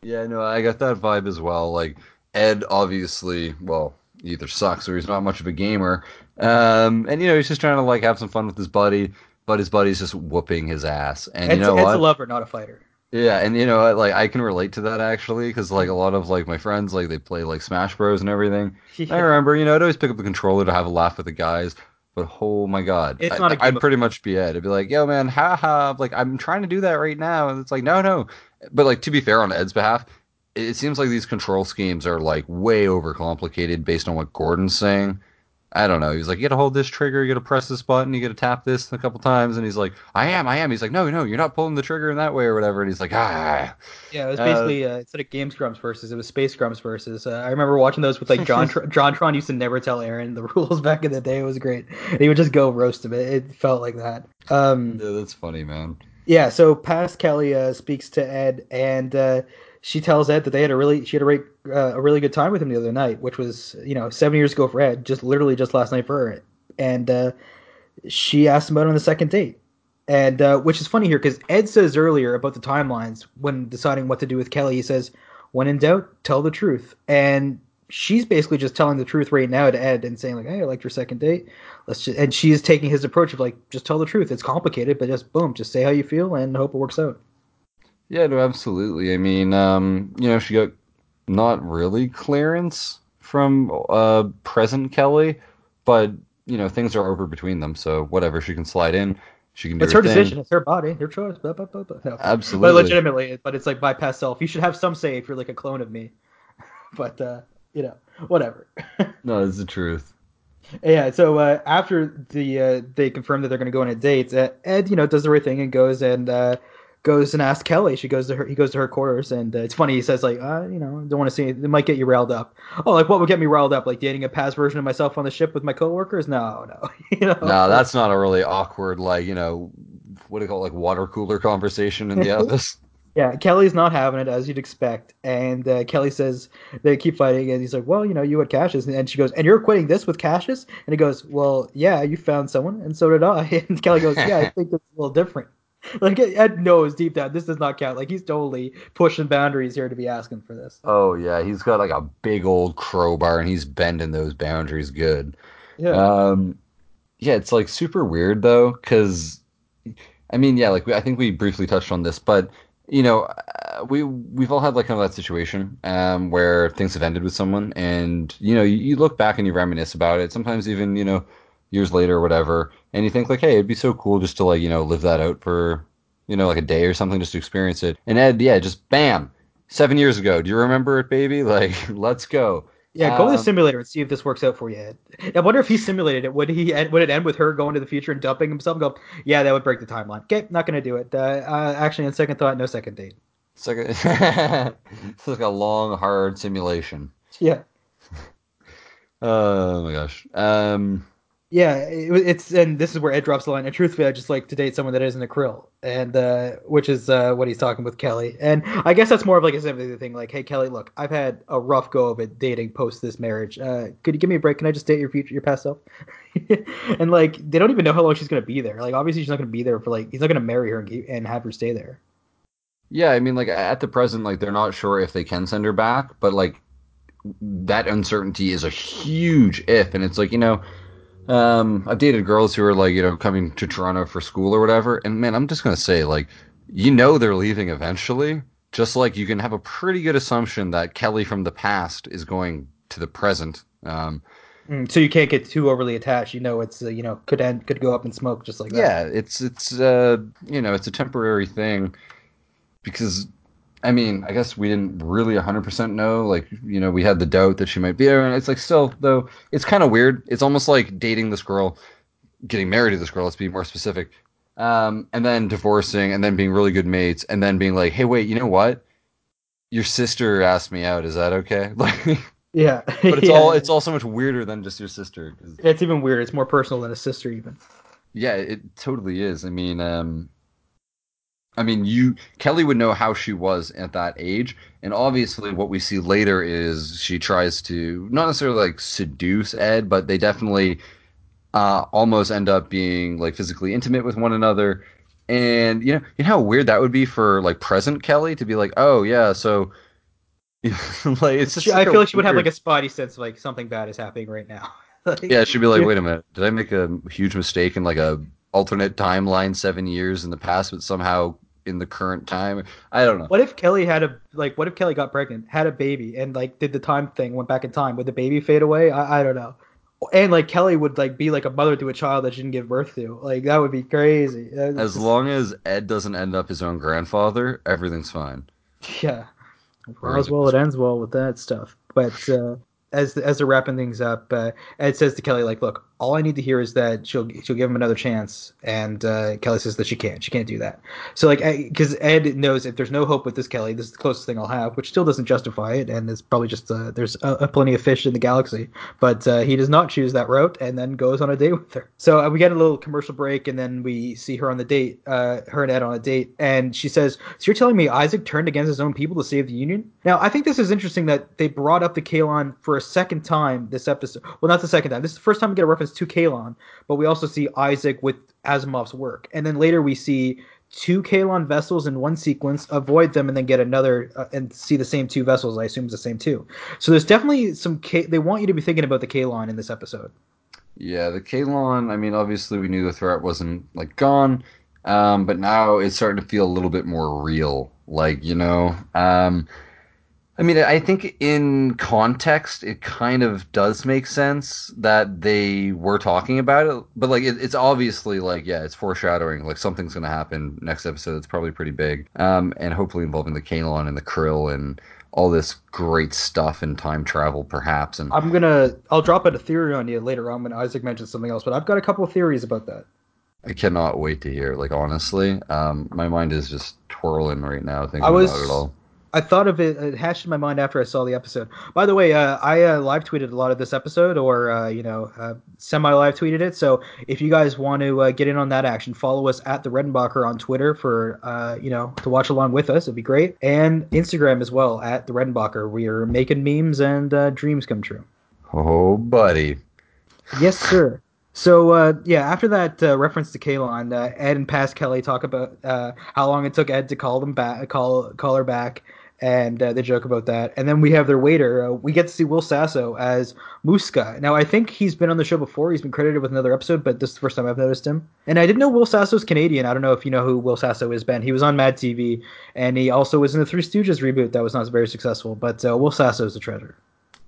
Yeah, no, I got that vibe as well. Like Ed, obviously, well, either sucks or he's not much of a gamer. Um, and you know, he's just trying to like have some fun with his buddy, but his buddy's just whooping his ass. And Ed's, you know Ed's what? a lover, not a fighter. Yeah, and you know? Like I can relate to that actually, because like a lot of like my friends, like they play like Smash Bros and everything. I remember, you know, I'd always pick up the controller to have a laugh with the guys. But oh my god, It's I, not a game I'd of- pretty much be Ed. I'd be like, "Yo, man, ha ha!" Like I'm trying to do that right now, and it's like, no, no. But like to be fair on Ed's behalf, it, it seems like these control schemes are like way overcomplicated based on what Gordon's saying. I don't know. He's like, you gotta hold this trigger, you gotta press this button, you gotta tap this a couple times, and he's like, I am, I am. He's like, no, no, you're not pulling the trigger in that way or whatever. And he's like, ah. Yeah, it was Uh, basically uh, instead of Game Grumps versus it was Space Grumps versus. Uh, I remember watching those with like John. Tr- JonTron used to never tell Arin the rules back in the day. It was great. And he would just go roast him. It, it felt like that. Um, Yeah, that's funny, man. yeah. So past Kelly uh, speaks to Ed, and uh, she tells Ed that they had a really she had a, re- uh, a really good time with him the other night, which was you know seven years ago for Ed, just literally just last night for her. And uh, she asked him out on the second date. And uh, which is funny here because Ed says earlier about the timelines when deciding what to do with Kelly, he says, "When in doubt, tell the truth." And she's basically just telling the truth right now to Ed and saying like, "Hey, I liked your second date. Let's just," and she is taking his approach of like, "Just tell the truth. It's complicated, but just boom, just say how you feel and hope it works out." Yeah, no, absolutely. I mean, um, you know, she got not really clearance from uh present Kelly, but you know, things are over between them, so whatever, she can slide in. She can do It's her her decision. It's her body, her choice. Blah, blah, blah, blah. No. Absolutely. But legitimately, but it's like bypass self. You should have some say if you're like a clone of me. but uh, you know, whatever. No, it's the truth. Yeah, so uh, after the uh, they confirm that they're going to go on a date, uh, Ed, you know, does the right thing and goes and uh, goes and asks Kelly. She goes to her. He goes to her quarters, and uh, it's funny. He says like, uh, you know, don't want to see it. It might get you riled up. Oh, like what would get me riled up? Like dating a past version of myself on the ship with my coworkers? No, no. you know? No, that's not a really awkward, like, you know, what do you call it, like water cooler conversation in the office. Yeah, Kelly's not having it as you'd expect, and uh, Kelly says they keep fighting, and he's like, "Well, you know, you had Cassius," and she goes, "And you're quitting this with Cassius?" And he goes, "Well, yeah, you found someone, and so did I." And Kelly goes, "Yeah, I think it's a little different." Like Ed knows deep down this does not count. Like he's totally pushing boundaries here to be asking for this. Oh yeah, he's got like a big old crowbar and he's bending those boundaries good. Yeah, Um, yeah, it's like super weird though, because I mean, yeah, like we, I think we briefly touched on this, but you know, uh, we we've all had like kind of that situation um, where things have ended with someone, and you know, you, you look back and you reminisce about it. Sometimes even you know, years later or whatever, and you think like, hey, it'd be so cool just to like you know live that out for you know like a day or something just to experience it. And Ed, yeah, just bam. Seven years ago, do you remember it, baby? Like, let's go. yeah. Go to the um, simulator and see if this works out for you. Ed. I wonder if he simulated it. Would he? Would it end with her going to the future and dumping himself? And go, yeah, that would break the timeline. Okay, not gonna do it. Uh, uh, actually, on second thought, no second date. It's like a, it's like a long, hard simulation. Yeah. Oh my gosh. Um, Yeah, it, it's and this is where Ed drops the line. And truthfully, I just like to date someone that isn't a krill, and uh, which is uh, what he's talking with Kelly. And I guess that's more of like a sympathy thing. Like, hey, Kelly, look, I've had a rough go of it dating post this marriage. Uh, could you give me a break? Can I just date your future, your past self? and like, they don't even know how long she's gonna be there. Like, obviously, she's not gonna be there for like he's not gonna marry her and, keep, and have her stay there. yeah, I mean, like at the present, like they're not sure if they can send her back, but like that uncertainty is a huge if, and it's like you know, um, I've dated girls who are like you know coming to Toronto for school or whatever, and man, I'm just gonna say like, you know, they're leaving eventually. Just like you can have a pretty good assumption that Kelly from the past is going to the present. Um, Mm, so you can't get too overly attached. You know, it's uh, you know could end could go up in smoke just like that. yeah it's it's uh you know it's a temporary thing because i mean i guess we didn't really 100% know like you know we had the doubt that she might be there and it's like still though it's kind of weird it's almost like dating this girl getting married to this girl let's be more specific um and then divorcing and then being really good mates and then being like hey wait you know what Your sister asked me out. Is that okay? Like, Yeah, but it's Yeah. all it's all so much weirder than just your sister. 'cause- It's even weirder. It's more personal than a sister, even. yeah, it totally is. I mean, um, I mean, you Kelly would know how she was at that age, and obviously, what we see later is she tries to not necessarily like seduce Ed, but they definitely uh, almost end up being like physically intimate with one another. And you know, you know how weird that would be for like present Kelly to be like, oh yeah, so like it's just She, I feel like she would have like a spotty sense of like something bad is happening right now. Like, Yeah, she'd be like, wait a minute, did I make a huge mistake in like a alternate timeline seven years in the past, but somehow in the current time? I don't know. What if Kelly had a like? What if Kelly got pregnant, had a baby, and like did the time thing, went back in time? Would the baby fade away? I, I don't know. And like Kelly would like be like a mother to a child that she didn't give birth to. Like that would be crazy. That's As just- long as Ed doesn't end up his own grandfather, everything's fine. Yeah. All's well it ends well with that stuff. But uh, as as they're wrapping things up, uh, Ed says to Kelly, like, look, all I need to hear is that she'll she'll give him another chance. And uh, Kelly says that she can't. She can't do that. So like, because Ed knows if there's no hope with this Kelly, this is the closest thing I'll have, which still doesn't justify it, and it's probably just uh, there's uh, plenty of fish in the galaxy. But uh, he does not choose that route, and then goes on a date with her. So uh, we get a little commercial break, and then we see her on the date, uh, her and Ed on a date, and she says, "So you're telling me Isaac turned against his own people to save the Union?" Now I think this is interesting that they brought up the Kaylon for a second time this episode. Well, not the second time. This is the first time we get a reference to Kaylon, but we also see Isaac with Asimov's work, and then later we see two Kaylon vessels in one sequence, avoid them, and then get another uh, and see the same two vessels. I assume it's the same two. So there's definitely some. K- they want you to be thinking about the Kaylon in this episode. Yeah, the Kaylon, I mean, obviously we knew the threat wasn't like gone, um, but now it's starting to feel a little bit more real. Like, you know, um, I mean, I think in context, it kind of does make sense that they were talking about it, but like, it, it's obviously like, yeah, it's foreshadowing. Like, something's going to happen next episode. It's probably pretty big, um, and hopefully involving the Kaylon and the Krill and all this great stuff in time travel, perhaps. And I'm gonna. I'll drop out a theory on you later on when Isaac mentions something else, but I've got a couple of theories about that. I cannot wait to hear. Like honestly, um, my mind is just twirling right now thinking I was- about it all. I thought of it. It hashed in my mind after I saw the episode. By the way, uh, I uh, live tweeted a lot of this episode, or uh, you know, uh, semi live tweeted it. So if you guys want to uh, get in on that action, follow us at the Redenbacher on Twitter for uh, you know to watch along with us. It'd be great, and Instagram as well at the Redenbacher. We are making memes and uh, dreams come true. Oh, buddy. Yes, sir. So uh, yeah, after that uh, reference to Kaylon, uh, Ed and Past Kelly talk about uh, how long it took Ed to call them back, call call her back, and uh, they joke about that. And then we have their waiter. Uh, we get to see Will Sasso as Muska. Now I think he's been on the show before. He's been credited with another episode, but this is the first time I've noticed him. And I didn't know Will Sasso's Canadian. I don't know if you know who Will Sasso is, Ben. He was on Mad TV, and he also was in the Three Stooges reboot that was not very successful. But uh, Will Sasso is a treasure.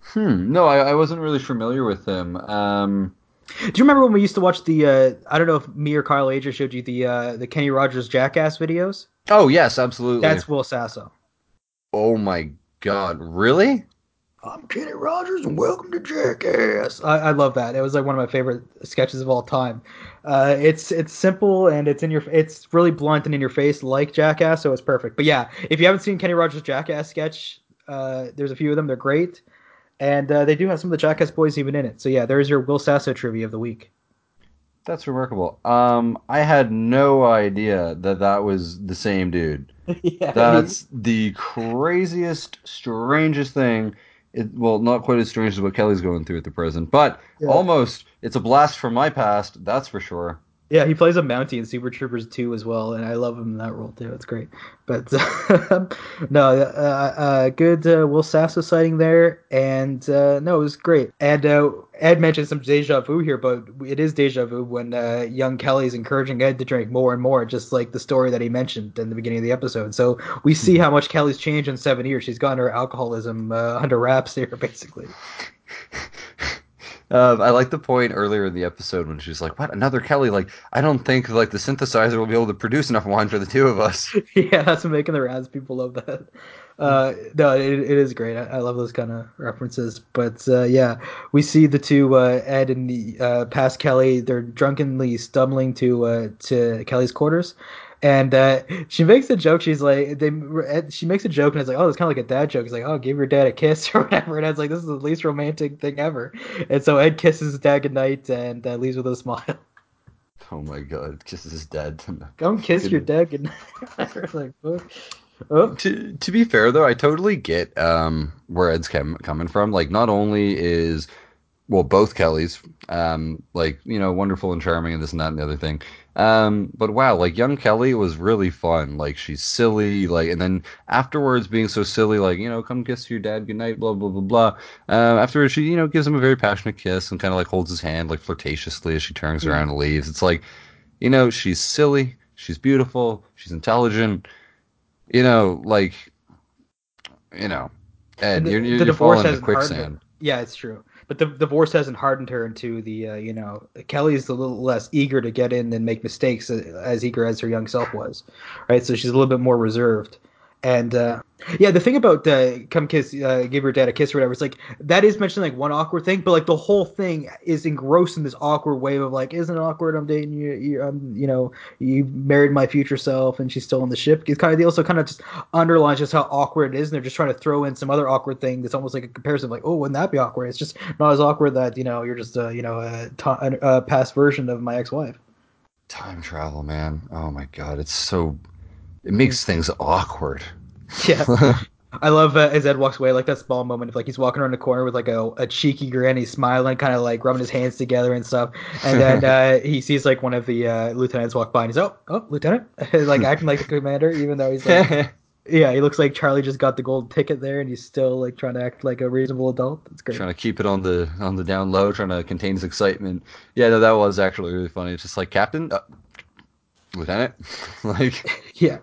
Hmm. No, I, I wasn't really familiar with him. Um, Do you remember when we used to watch the? Uh, I don't know if me or Kyle Ager showed you the uh, the Kenny Rogers Jackass videos. oh yes, absolutely. That's Will Sasso. Oh my God, really? I'm Kenny Rogers and welcome to Jackass. I, I love that. It was like one of my favorite sketches of all time. Uh, it's it's simple and it's in your it's really blunt and in your face like Jackass, so it's perfect. But yeah, if you haven't seen Kenny Rogers Jackass sketch, uh, there's a few of them. They're great, and uh, they do have some of the Jackass boys even in it. So yeah, there's your Will Sasso trivia of the week. That's remarkable. Um, I had no idea that that was the same dude. yeah, That's the craziest, strangest thing. It, well, not quite as strange as what Kelly's going through at the present, but Yeah. almost. It's a blast from my past, that's for sure. Yeah, he plays a Mountie in Super Troopers 2 as well, and I love him in that role too. It's great. But no, uh, uh, good uh, Will Sasso sighting there, and uh, no, it was great. And uh, Ed mentioned some deja vu here, but it is deja vu when uh, young Kelly's encouraging Ed to drink more and more, just like the story that he mentioned in the beginning of the episode. So we see how much Kelly's changed in seven years. She's gotten her alcoholism uh, under wraps here, basically. Um, I like the point earlier in the episode when she's like, "What? Another Kelly? Like, I don't think like the synthesizer will be able to produce enough wine for the two of us." yeah, that's making the rounds. People love that. Uh, no, it, it is great. I, I love those kind of references. But uh, yeah, we see the two uh, Ed and the uh, past Kelly. They're drunkenly stumbling to uh, to Kelly's quarters. And uh, she makes a joke. She's like, they, she makes a joke, and it's like, oh, it's kind of like a dad joke. It's like, oh, give your dad a kiss or whatever. And Ed's like, this is the least romantic thing ever. And so Ed kisses his dad goodnight and uh, leaves with a smile. Oh my god, kisses his dad. Come kiss your dad goodnight. like, oh. To to be fair though, I totally get um where Ed's com- coming from. Like, not only is well, both Kellys, um, like you know, wonderful and charming, and this and that and the other thing. Um, but wow, like young Kelly was really fun. Like she's silly, like, and then afterwards being so silly, like you know, come kiss your dad goodnight, blah blah blah blah. Uh, afterwards, she you know gives him a very passionate kiss and kind of like holds his hand like flirtatiously as she turns Yeah. around and leaves. It's like, you know, she's silly, she's beautiful, she's intelligent. You know, like, you know, Ed, The- you're, you're, you're divorce falling in the hasn't hardened quicksand. Yeah, it's true. But the divorce hasn't hardened her into the, uh, you know, Kelly's a little less eager to get in and make mistakes, uh, as eager as her young self was, right? So she's a little bit more reserved. And uh, yeah, the thing about uh, come kiss, uh, give your dad a kiss or whatever, it's like that is mentioned like one awkward thing, but like the whole thing is engrossed in this awkward wave of like, isn't it awkward? I'm dating you, you, um, you know, you married my future self, and she's still on the ship. It's kind of deal. So kind of just underlines just how awkward it is, and they're just trying to throw in some other awkward thing that's almost like a comparison, of like, oh, wouldn't that be awkward? It's just not as awkward that you know you're just uh, you know a past version of my ex-wife. Time travel, man. Oh my god, it's so. It makes things awkward. Yeah. I love uh, as Ed walks away, like that small moment of like he's walking around the corner with like a, a cheeky grin, he's smiling, kind of like rubbing his hands together and stuff, and then uh, he sees like one of the uh, lieutenants walk by, and he's oh, oh, lieutenant, like acting like the commander, even though he's like, yeah, he looks like Charlie just got the gold ticket there, and he's still like trying to act like a reasonable adult. It's great. trying to keep it on the on the down low, trying to contain his excitement. Yeah, no, that was actually really funny. It's just like Captain, uh, Lieutenant, like Yeah.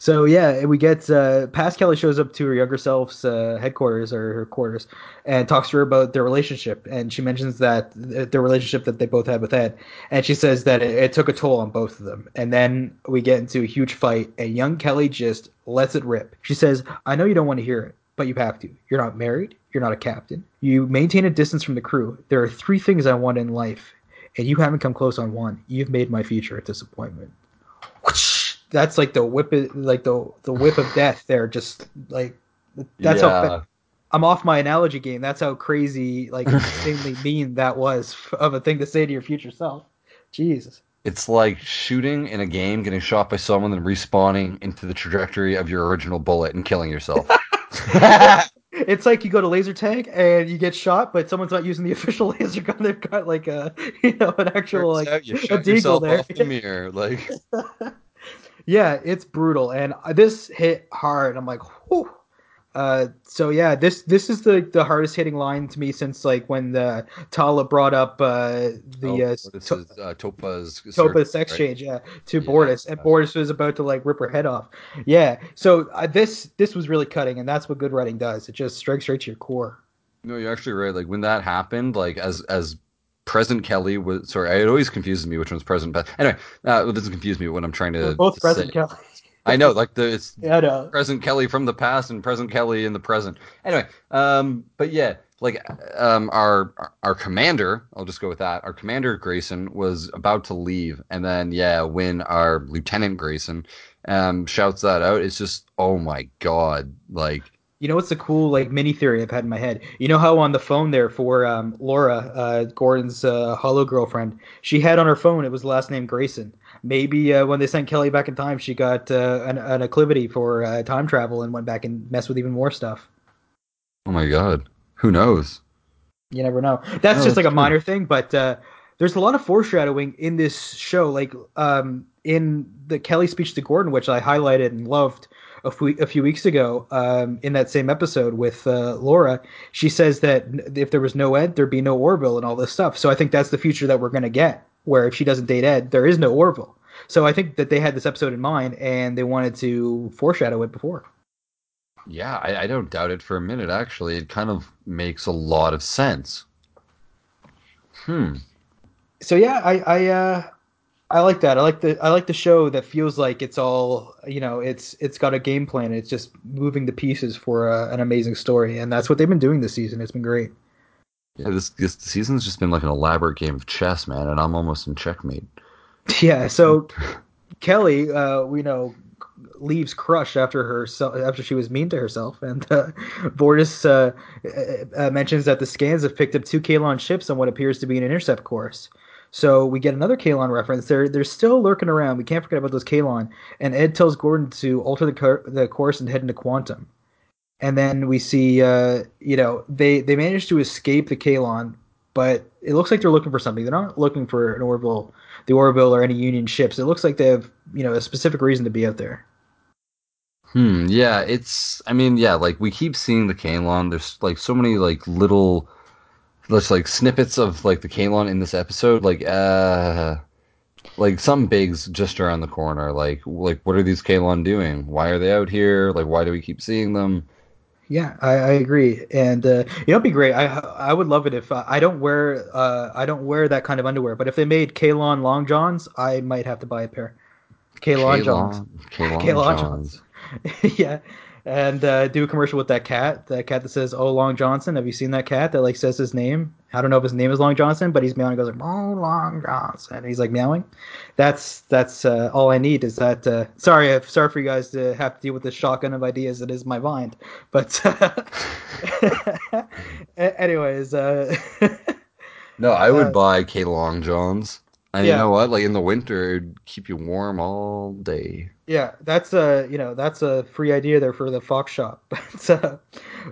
So yeah, we get uh, past Kelly shows up to her younger self's uh, headquarters or her quarters and talks to her about their relationship, and she mentions that th- the relationship that they both had with Ed, and she says that it, it took a toll on both of them. And then we get into a huge fight, and young Kelly just lets it rip. She says, "I know you don't want to hear it, but you have to. You're not married. You're not a captain. You maintain a distance from the crew. There are three things I want in life, and you haven't come close on one. You've made my future a disappointment." That's like the whip, like the the whip of death. There, just like that's how I'm off my analogy game. That's how crazy, like insanely mean that was of a thing to say to your future self. Jesus. it's like shooting in a game, getting shot by someone, then respawning into the trajectory of your original bullet and killing yourself. It's like you go to laser tag and you get shot, but someone's not using the official laser gun. They've got like a, you know, an actual Turns like out you a deagle there. off the mirror, like. Yeah, it's brutal, and this hit hard. I'm like, whew. Uh, so yeah, this this is the the hardest hitting line to me since like when the Talla brought up uh, the oh, uh, this to- is uh, Topa's Topa's sex right? change, yeah, to Yeah. Bortus, and Bortus was about to like rip her head off. Yeah, so uh, this this was really cutting, and that's what good writing does. It just strikes straight to your core. No, you're actually right. Like when that happened, like as as present Kelly was sorry, it always confuses me which one's present. But anyway, uh, it doesn't confuse me when I'm trying to. They're both present, say- Kelly. I know, like the it's Yeah, no. present Kelly from the past and present Kelly in the present. Anyway, um, but yeah, like um, our our commander, I'll just go with that. Our commander Grayson was about to leave, and then yeah, when our Lieutenant Grayson um shouts that out, it's just oh my god, like You know what's a cool like mini theory I've had in my head? You know how on the phone there for um, Laura, uh, Gordon's uh, hollow girlfriend, she had on her phone it was the last name Grayson. Maybe uh, when they sent Kelly back in time, she got uh, an, an acclivity for uh, time travel and went back and messed with even more stuff. oh my god, who knows? You never know. That's No, just like a that's true. minor thing, but uh, there's a lot of foreshadowing in this show. Like um, in the Kelly speech to Gordon, which I highlighted and loved a few, a few weeks ago um, in that same episode with uh, Laura, she says that if there was no Ed, there'd be no Orville and all this stuff. So I think that's the future that we're going to get, where if she doesn't date Ed, there is no Orville. So I think that they had this episode in mind and they wanted to foreshadow it before. Yeah, I, I don't doubt it for a minute. Actually, it kind of makes a lot of sense. Hmm. so yeah, I I uh I like that. I like the I like the show that feels like it's all you know. It's it's got a game plan. It's just moving the pieces for uh, an amazing story, and that's what they've been doing this season. It's been great. Yeah, this this season's just been like an elaborate game of chess, man, and I'm almost in checkmate. Yeah. So Kelly, uh, we know, leaves Crush after her after she was mean to herself, and uh, Bortus uh, uh, mentions that the scans have picked up two Kaylon ships on what appears to be an intercept course. So we get another Kaylon reference. They're they're still lurking around. We can't forget about those Kaylon. And Ed tells Gordon to alter the cur- the course and head into Quantum. And then we see, uh, you know, they they manage to escape the Kaylon, but it looks like they're looking for something. They're not looking for an Orville, the Orville or any Union ships. It looks like they have, you know, a specific reason to be out there. Hmm. Yeah. It's. I mean, yeah. Like we keep seeing the Kaylon. There's like so many like little there's like snippets of like the Kaylon in this episode, like uh like some bigs just around the corner. Like like what are these Kaylon doing? Why are they out here? Like why do we keep seeing them? Yeah, I, I agree, and uh, it'd be great. I I would love it if uh, I don't wear uh, I don't wear that kind of underwear, but if they made Kaylon long johns, I might have to buy a pair. Kaylon johns. Kaylon johns. yeah, and uh, do a commercial with that cat, that cat that says "Oh Long Johnson." Have you seen that cat that like says his name? I don't know if his name is Long Johnson, but he's meowing. Goes like "Oh Long Johnson," and he's like meowing. That's that's uh, all I need. Is that uh, sorry, uh, sorry for you guys to have to deal with this shotgun of ideas that is my mind. But anyways, uh, no, I would uh, buy K Long Johns. And yeah. you know what? Like in the winter, it'd keep you warm all day. Yeah, that's a you know that's a free idea there for the Fox shop. But uh,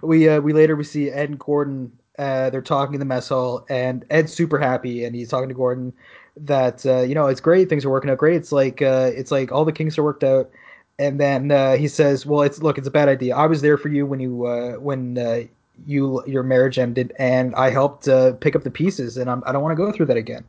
we uh, we later we see Ed and Gordon. Uh, they're talking in the mess hall, and Ed's super happy, and he's talking to Gordon that uh, you know it's great, things are working out great. It's like uh, it's like all the kinks are worked out, and then uh, he says, "Well, it's look, it's a bad idea. I was there for you when you uh, when uh, you your marriage ended, and I helped uh, pick up the pieces, and I'm, I do not want to go through that again."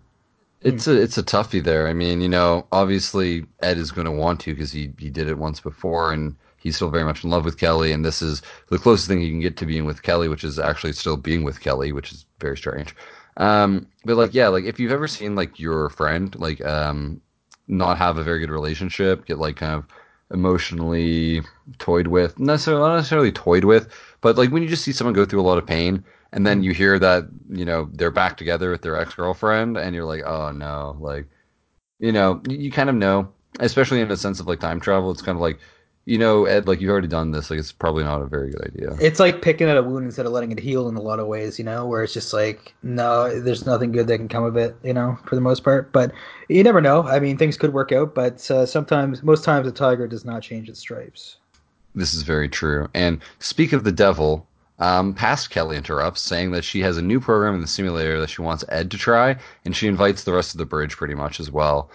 It's a it's a toughie there. I mean, you know, obviously Ed is going to want to because he he did it once before, and he's still very much in love with Kelly. And this is the closest thing he can get to being with Kelly, which is actually still being with Kelly, which is very strange. Um, but like, yeah, like if you've ever seen like your friend like um not have a very good relationship, get like kind of emotionally toyed with, necessarily not necessarily toyed with, but like when you just see someone go through a lot of pain and then you hear that you know they're back together with their ex-girlfriend and you're like oh no like you know you, you kind of know especially in a sense of like time travel it's kind of like you know ed like you've already done this like it's probably not a very good idea. It's like picking at a wound instead of letting it heal in a lot of ways you know where it's just like no there's nothing good that can come of it you know for the most part. But you never know. I mean things could work out but uh, sometimes most times a tiger does not change its stripes. This is very true. And speak of the devil um, past Kelly interrupts, saying that she has a new program in the simulator that she wants Ed to try, and she invites the rest of the bridge pretty much as well.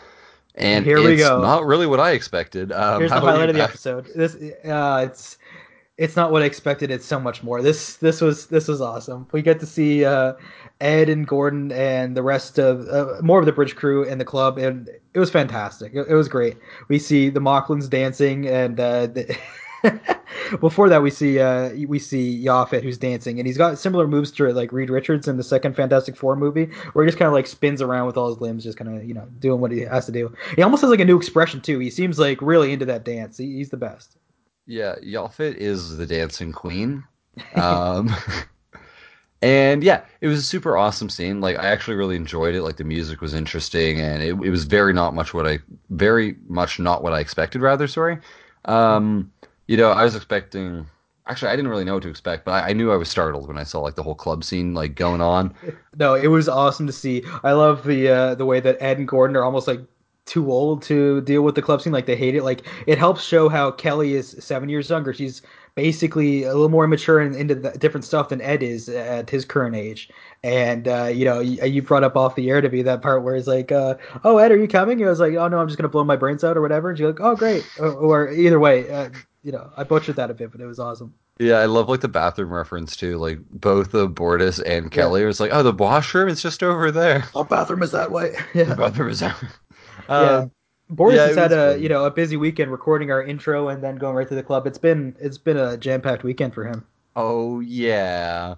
And here we go. Not really what I expected. Um, Here's the highlight of the episode. This, uh, it's it's not what I expected. It's so much more. This this was this was awesome. We get to see uh, Ed and Gordon and the rest of uh, more of the bridge crew and the club, and it was fantastic. It, it was great. We see the Moclans dancing and. Uh, the, Before that, we see uh, we see Yaphet who's dancing, and he's got similar moves to like Reed Richards in the second Fantastic Four movie, where he just kind of like spins around with all his limbs, just kind of you know doing what he has to do. He almost has like a new expression too. He seems like really into that dance. He, he's the best. Yeah, Yaphet is the dancing queen. Um, and yeah, it was a super awesome scene. Like I actually really enjoyed it. Like the music was interesting, and it, it was very not much what I very much not what I expected. Rather, sorry. Um, you know, I was expecting. Actually, I didn't really know what to expect, but I, I, knew I was startled when I saw like the whole club scene like going on. no, it was awesome to see. I love the uh, the way that Ed and Gordon are almost like too old to deal with the club scene. Like they hate it. Like it helps show how Kelly is seven years younger. She's basically a little more mature and into different stuff than Ed is at his current age. And uh, you know, you, you, brought up off the air to be that part where it's like, uh, "Oh, Ed, are you coming?" I was like, "Oh no, I'm just gonna blow my brains out or whatever." And you're like, "Oh, great." Or, or either way, uh, you know, I butchered that a bit, but it was awesome. Yeah, I love like the bathroom reference too. Like both the Bortus and Kelly yeah. was like, "Oh, the washroom is just over there." Our bathroom is that way. Yeah, the bathroom is that. yeah, Bortus yeah, has had a you know a busy weekend recording our intro and then going right to the club. It's been it's been a jam packed weekend for him. Oh yeah,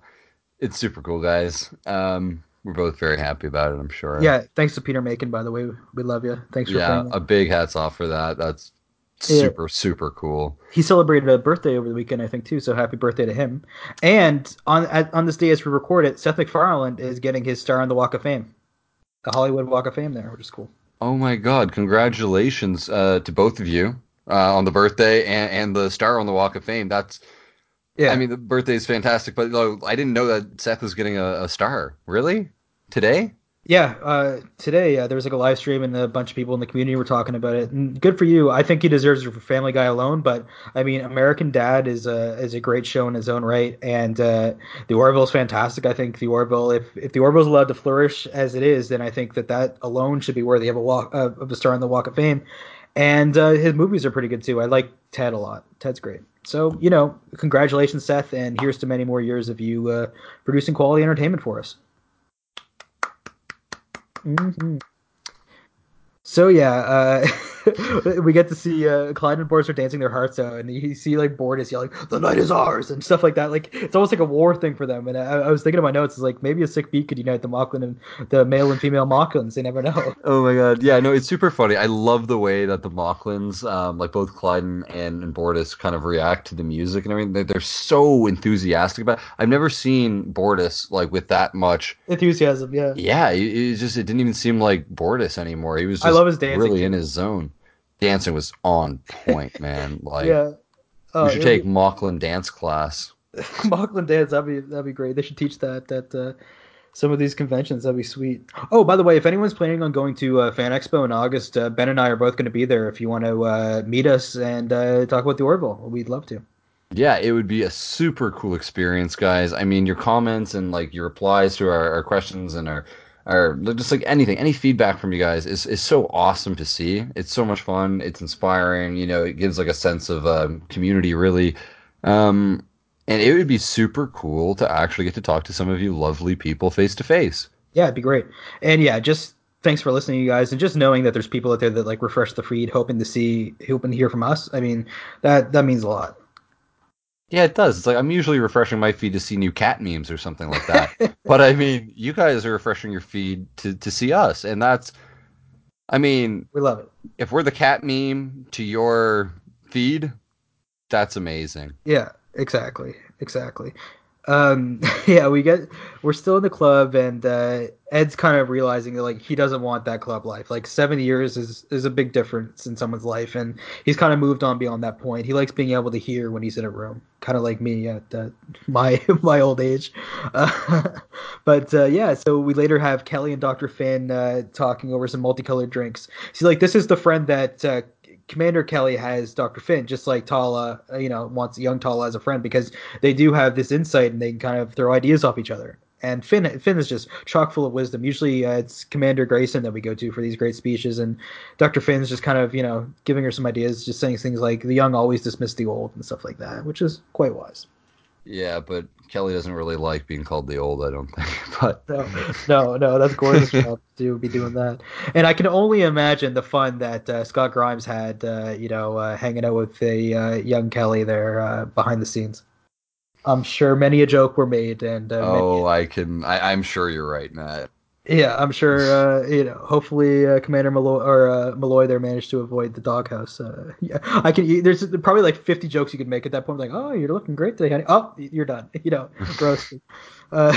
it's super cool, guys. Um, we're both very happy about it. I'm sure. Yeah, thanks to Peter Macon, by the way. We love you. Thanks for yeah, a big hats off for that. That's super yeah. super cool. He celebrated a birthday over the weekend, I think, too. So happy birthday to him! And on at, on this day, as we record it, Seth MacFarlane is getting his star on the Walk of Fame, the Hollywood Walk of Fame, there, which is cool. Oh my god! Congratulations uh, to both of you uh, on the birthday and, and the star on the Walk of Fame. That's Yeah, I mean, the birthday is fantastic, but uh, I didn't know that Seth was getting a, a star. Really? Today? Yeah, uh, today uh, there was like a live stream and a bunch of people in the community were talking about it. And good for you. I think he deserves it for Family Guy alone. But I mean, American Dad is a is a great show in his own right, and uh, the is fantastic. I think the Orville, if if the is allowed to flourish as it is, then I think that that alone should be worthy of a walk of a star on the Walk of Fame. And uh, his movies are pretty good too. I like Ted a lot. Ted's great. So you know, congratulations, Seth, and here's to many more years of you uh, producing quality entertainment for us. Hmm So yeah, uh, we get to see uh, Clyde and Bortus are dancing their hearts out, and you see like Bortus yelling, "The night is ours" and stuff like that. Like it's almost like a war thing for them. And I, I was thinking in my notes, is like maybe a sick beat could unite the Moclan and the male and female Moclans. They never know. Oh my god! Yeah, no, it's super funny. I love the way that the Moclans, um, like both Klyden and, and Bortus, kind of react to the music and everything. They're, they're so enthusiastic about. It. I've never seen Bortus like with that much. Enthusiasm, yeah. Yeah, it, it just it didn't even seem like Bortus anymore. He was. Just his dancing, Really too. in his zone. Dancing was on point, man. Like yeah. Oh, we should take Moclan dance class. Moclan dance. That'd be that'd be great. They should teach that at uh, some of these conventions. That'd be sweet. Oh, by the way, if anyone's planning on going to uh, Fan Expo in August, uh, Ben and I are both going to be there. If you want to uh, meet us and uh, talk about the Orville, we'd love to. Yeah, it would be a super cool experience, guys. I mean, your comments and like your replies to our, our questions and our our just like anything, any feedback from you guys is is so awesome to see. It's so much fun. It's inspiring. You know, it gives like a sense of um, community, really. Um, and it would be super cool to actually get to talk to some of you lovely people face to face. Yeah, it'd be great. And yeah, just thanks for listening, you guys, and just knowing that there's people out there that like refresh the feed, hoping to see, hoping to hear from us. I mean, that that means a lot. Yeah, it does. It's like I'm usually refreshing my feed to see new cat memes or something like that. but I mean, you guys are refreshing your feed to to see us, and that's. I mean, We love it. if we're the cat meme to your feed, that's amazing. Yeah, exactly, exactly. Um, yeah, we get we're still in the club, and uh, Ed's kind of realizing that like he doesn't want that club life. Like seven years is is a big difference in someone's life, and he's kind of moved on beyond that point. He likes being able to hear when he's in a room, kind of like me at uh, my my old age. Uh, but uh, yeah, so we later have Kelly and Dr. Finn uh, talking over some multicolored drinks. See, like this is the friend that uh, Commander Kelly has Dr. Finn, just like Talla, uh, you know, wants young Talla as a friend because they do have this insight and they can kind of throw ideas off each other. And Finn, Finn is just chock full of wisdom. Usually, uh, it's Commander Grayson that we go to for these great speeches, and Dr. Finn's just kind of, you know, giving her some ideas, just saying things like "the young always dismiss the old" and stuff like that, which is quite wise. Yeah, but Kelly doesn't really like being called the old, I don't think. But No, no, no, that's job to be doing that. And I can only imagine the fun that uh, Scott Grimes had, uh, you know, uh, hanging out with the uh, young Kelly there uh, behind the scenes. I'm sure many a joke were made, and uh, many- oh, I can. I, I'm sure you're right, Matt. Yeah, I'm sure. Uh, you know, hopefully uh, Commander Malloy or uh, Malloy there managed to avoid the doghouse. Uh, yeah, I can. There's probably like 50 jokes you could make at that point. Like, oh, you're looking great today, honey. Oh, you're done. You know, roasted. Uh,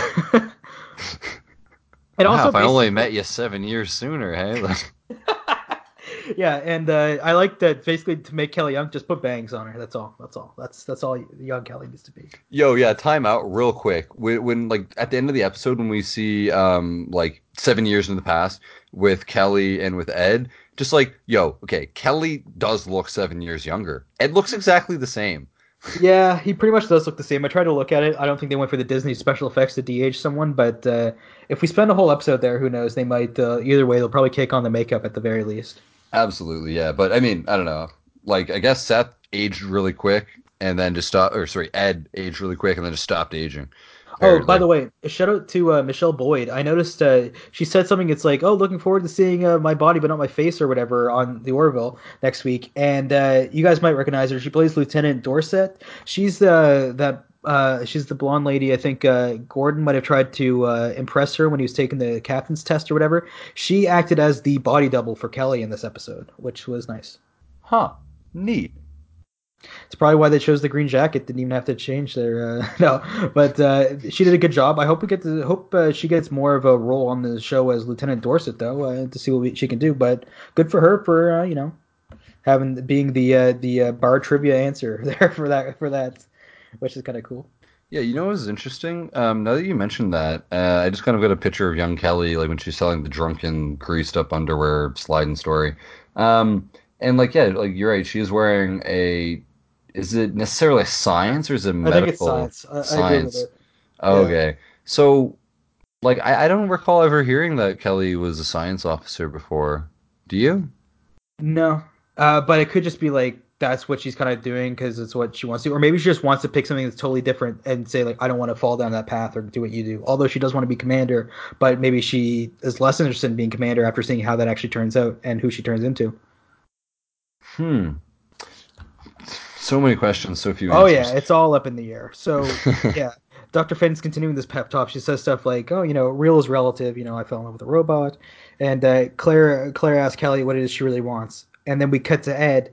and Wow, also, if I only met you seven years sooner, hey. Like, yeah, and uh, I like that. Basically, to make Kelly young, just put bangs on her. That's all. That's all. That's that's all young Kelly needs to be. Yo, yeah, time out real quick. When, when like at the end of the episode when we see um like 7 years in the past with Kelly and with Ed, just like, yo, okay, Kelly does look 7 years younger. Ed looks exactly the same. Yeah, he pretty much does look the same. I tried to look at it. I don't think they went for the Disney special effects to de-age someone, but uh, if we spend a whole episode there, who knows? They might. Uh, either way, they'll probably kick on the makeup at the very least. Absolutely, yeah. But I mean, I don't know. Like I guess Seth aged really quick and then just stopped or sorry, Ed aged really quick and then just stopped aging. Oh, Or, by the way, a shout out to uh, Michelle Boyd. I noticed uh, she said something. It's like, oh, looking forward to seeing uh, my body, but not my face or whatever on the Orville next week. And uh, you guys might recognize her. She plays Lieutenant Dorset. She's the that uh, she's the blonde lady. I think uh, Gordon might have tried to uh, impress her when he was taking the captain's test or whatever. She acted as the body double for Kelly in this episode, which was nice. Huh. Neat. It's probably why they chose the green jacket. Didn't even have to change their uh, no, but uh, she did a good job. I hope we get to hope uh, she gets more of a role on the show as Lieutenant Dorset though uh, to see what we, she can do. But good for her for uh, you know having being the uh, the bar trivia answer there for that for that, which is kind of cool. Yeah, you know what was interesting? Um, now that you mentioned that, uh, I just kind of got a picture of young Kelly, like when she's selling the drunken, greased up underwear sliding story. Um, and like, yeah, like you're right. She is wearing a. Is it necessarily science or is it medical? I think it's science. I, science. I oh, okay. So, like, I, I don't recall ever hearing that Kelly was a science officer before. Do you? No, uh, but it could just be like that's what she's kind of doing because it's what she wants to, or maybe she just wants to pick something that's totally different and say like, I don't want to fall down that path or do what you do. Although she does want to be commander, but maybe she is less interested in being commander after seeing how that actually turns out and who she turns into. Hmm. So many questions, so few. Oh answers. yeah, it's all up in the air. So yeah, Dr. Finn's continuing this pep talk. She says stuff like, "Oh, you know, real is relative. You know, I fell in love with a robot." And uh, Claire Claire asks Kelly what it is she really wants, and then we cut to Ed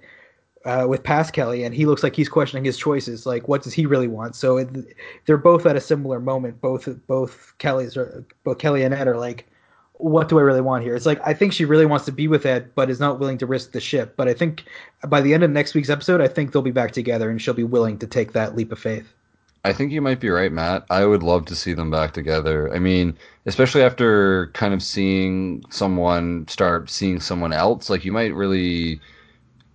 uh, with past Kelly, and he looks like he's questioning his choices. Like, what does he really want? So it, they're both at a similar moment. Both both Kellys are both Kelly and Ed are like, what do I really want here? It's like I think she really wants to be with Ed, but is not willing to risk the ship. But I think by the end of next week's episode, I think they'll be back together, and she'll be willing to take that leap of faith. I think you might be right, Matt. I would love to see them back together. I mean, especially after kind of seeing someone start seeing someone else, like you might really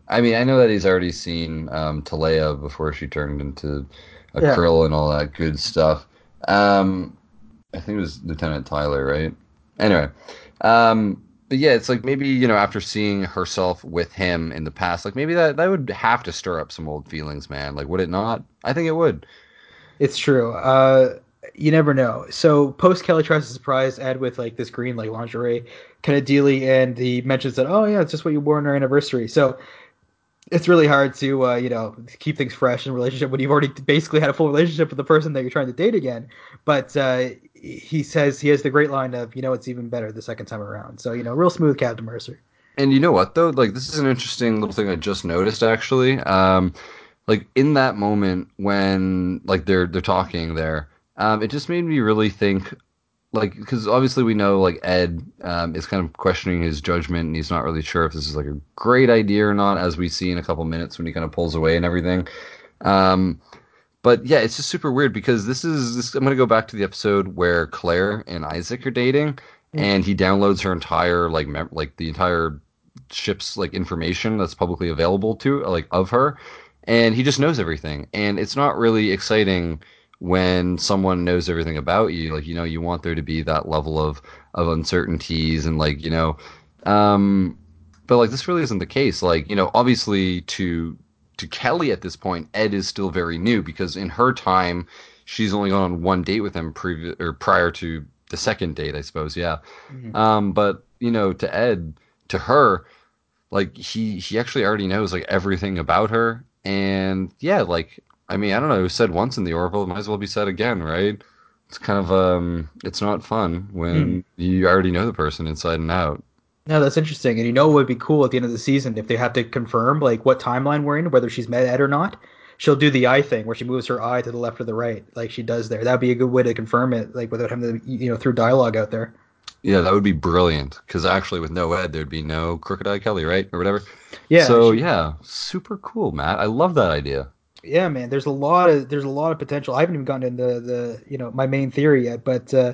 I mean, I know that he's already seen um, Teleya before she turned into a yeah. krill and all that good stuff. Um, I think it was Lieutenant Tyler, right? Anyway, um, but yeah, it's like maybe you know after seeing herself with him in the past, like maybe that that would have to stir up some old feelings, man. Like, would it not? I think it would. It's true. Uh, you never know. So post Kelly tries to surprise Ed with like this green like lingerie kind of dealy, and he mentions that oh yeah, it's just what you wore on our anniversary. So it's really hard to uh, you know keep things fresh in a relationship when you've already basically had a full relationship with the person that you're trying to date again. But uh, he says he has the great line of you know it's even better the second time around. So you know, real smooth Captain Mercer. And you know what though, like this is an interesting little thing I just noticed actually. Um, like in that moment when like they're they're talking there, um, it just made me really think like because obviously we know like Ed um, is kind of questioning his judgment and he's not really sure if this is like a great idea or not, as we see in a couple minutes when he kind of pulls away and everything. Um, but yeah, it's just super weird because this is this, I'm gonna go back to the episode where Claire and Isaac are dating, mm-hmm. and he downloads her entire like mem- like the entire ship's like information that's publicly available to like of her, and he just knows everything, and it's not really exciting when someone knows everything about you like you know you want there to be that level of of uncertainties and like you know um but like this really isn't the case. Like you know obviously to to kelly at this point ed is still very new because in her time she's only gone on one date with him previous or prior to the second date i suppose yeah. Mm-hmm. um but you know to ed to her like he he actually already knows like everything about her. And yeah like I mean, I don't know. It was said once in the Orville. It might as well be said again, right? It's kind of um, it's not fun when mm. you already know the person inside and out. No, that's interesting. And you know it would be cool at the end of the season if they have to confirm like what timeline we're in, whether she's met Ed or not. She'll do the eye thing where she moves her eye to the left or the right, like she does there. That'd be a good way to confirm it, like without having to, you know, through dialogue out there. Yeah, that would be brilliant. Because actually, with no Ed, there'd be no Crooked Eye Kelly, right, or whatever. Yeah. So she, yeah, super cool, Matt. I love that idea yeah, man, there's a lot of there's a lot of potential. I haven't even gotten into the you know my main theory yet, but uh,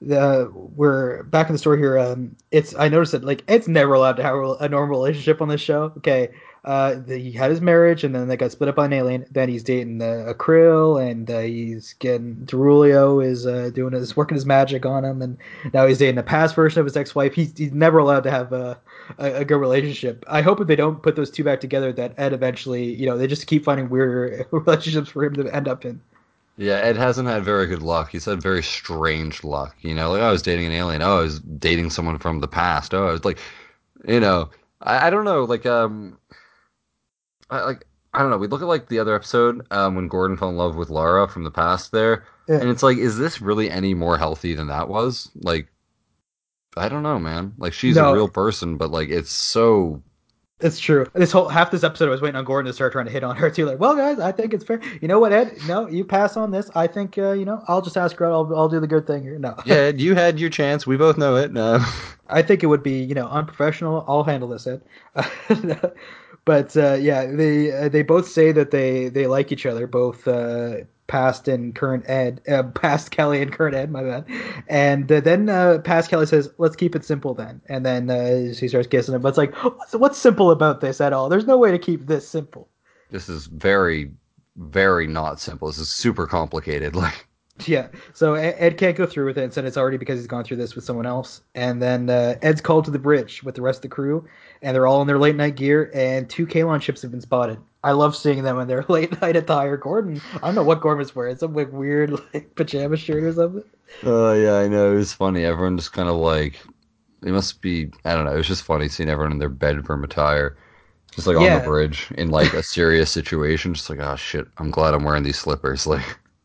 the we're back in the story here. Um, it's I noticed that like Ed's never allowed to have a normal relationship on this show. Okay, uh, the, he had his marriage, and then they got split up by an alien. Then he's dating a krill, and uh, he's getting Darulio is uh, doing his working his magic on him, and now he's dating a past version of his ex-wife. He's, he's never allowed to have a, a, a, good relationship. I hope if they don't put those two back together, that Ed eventually, you know, they just keep finding weirder relationships for him to end up in. Yeah, Ed hasn't had very good luck. He's had very strange luck. You know, like oh, I was dating an alien. Oh, I was dating someone from the past. Oh, I was like, you know, I, I don't know, like um I, like I don't know. We look at like the other episode um, when Gordon fell in love with Lara from the past there, yeah. and it's like, is this really any more healthy than that was? Like, I don't know, man. Like she's no. a real person, but like it's so It's true. This whole half this episode, I was waiting on Gordon to start trying to hit on her too. Like, well, guys, I think it's fair. You know what, Ed? No, you pass on this. I think, uh, you know, I'll just ask her. I'll, I'll do the good thing here. No. Yeah, you had your chance. We both know it. No. I think it would be, you know, unprofessional. I'll handle this, Ed. but uh, yeah, they uh, they both say that they they like each other, both uh, past and current Ed, uh, past Kelly and current Ed, my bad. And uh, then uh, past Kelly says, "Let's keep it simple then." And then uh, she starts kissing him. But it's like, what's, what's simple about this at all? There's no way to keep this simple. This is very, very not simple. This is super complicated. Like, yeah. So Ed can't go through with it, and said it's already because he's gone through this with someone else. And then uh, Ed's called to the bridge with the rest of the crew, and they're all in their late night gear, and two Kaylon ships have been spotted. I love seeing them in their late night attire. Gordon, I don't know what Gordon was wearing, some like weird like pajama shirt or something. Oh uh, yeah, I know. It was funny. Everyone just kind of like it must be. I don't know. It was just funny seeing everyone in their bedroom attire, just like yeah. on the bridge in like a serious situation. Just like, oh shit, I'm glad I'm wearing these slippers. Like.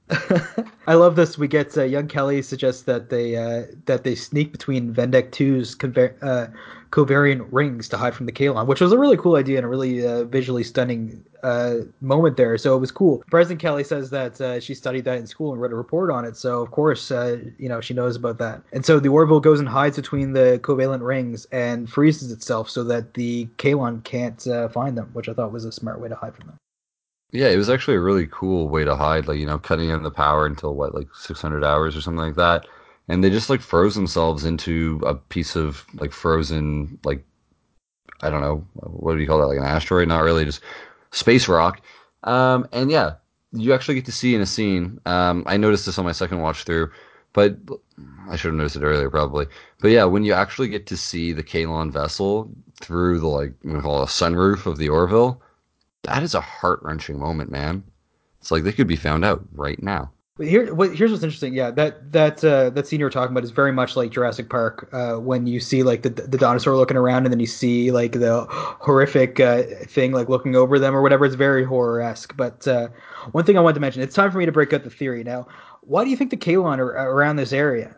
I love this. We get uh, young Kelly suggests that they uh, that they sneak between Vendek 2's conver- uh, covariant rings to hide from the Kaylon, which was a really cool idea and a really uh, visually stunning uh, moment there. So it was cool. President Kelly says that uh, she studied that in school and read a report on it. So of course, you know, she knows about that. And so the Orville goes and hides between the covalent rings and freezes itself so that the Kaylon can't find them, which I thought was a smart way to hide from them. Yeah, it was actually a really cool way to hide, like you know, cutting in the power until what, like 600 hours or something like that, and they just like froze themselves into a piece of like frozen, like I don't know, what do you call that, like an asteroid? Not really, just space rock. Um, and yeah, you actually get to see in a scene. Um, I noticed this on my second watch through, but I should have noticed it earlier probably. But yeah, when you actually get to see the Kaylon vessel through the like we call it a sunroof of the Orville that is a heart wrenching moment, man. It's like they could be found out right now. Here, here's what's interesting. Yeah, that that uh, that scene you were talking about is very much like Jurassic Park, uh, when you see like the the dinosaur looking around, and then you see like the horrific uh, thing like looking over them or whatever. It's very horror esque. But uh, one thing I wanted to mention, it's time for me to break out the theory now. Why do you think the Kaylon are around this area?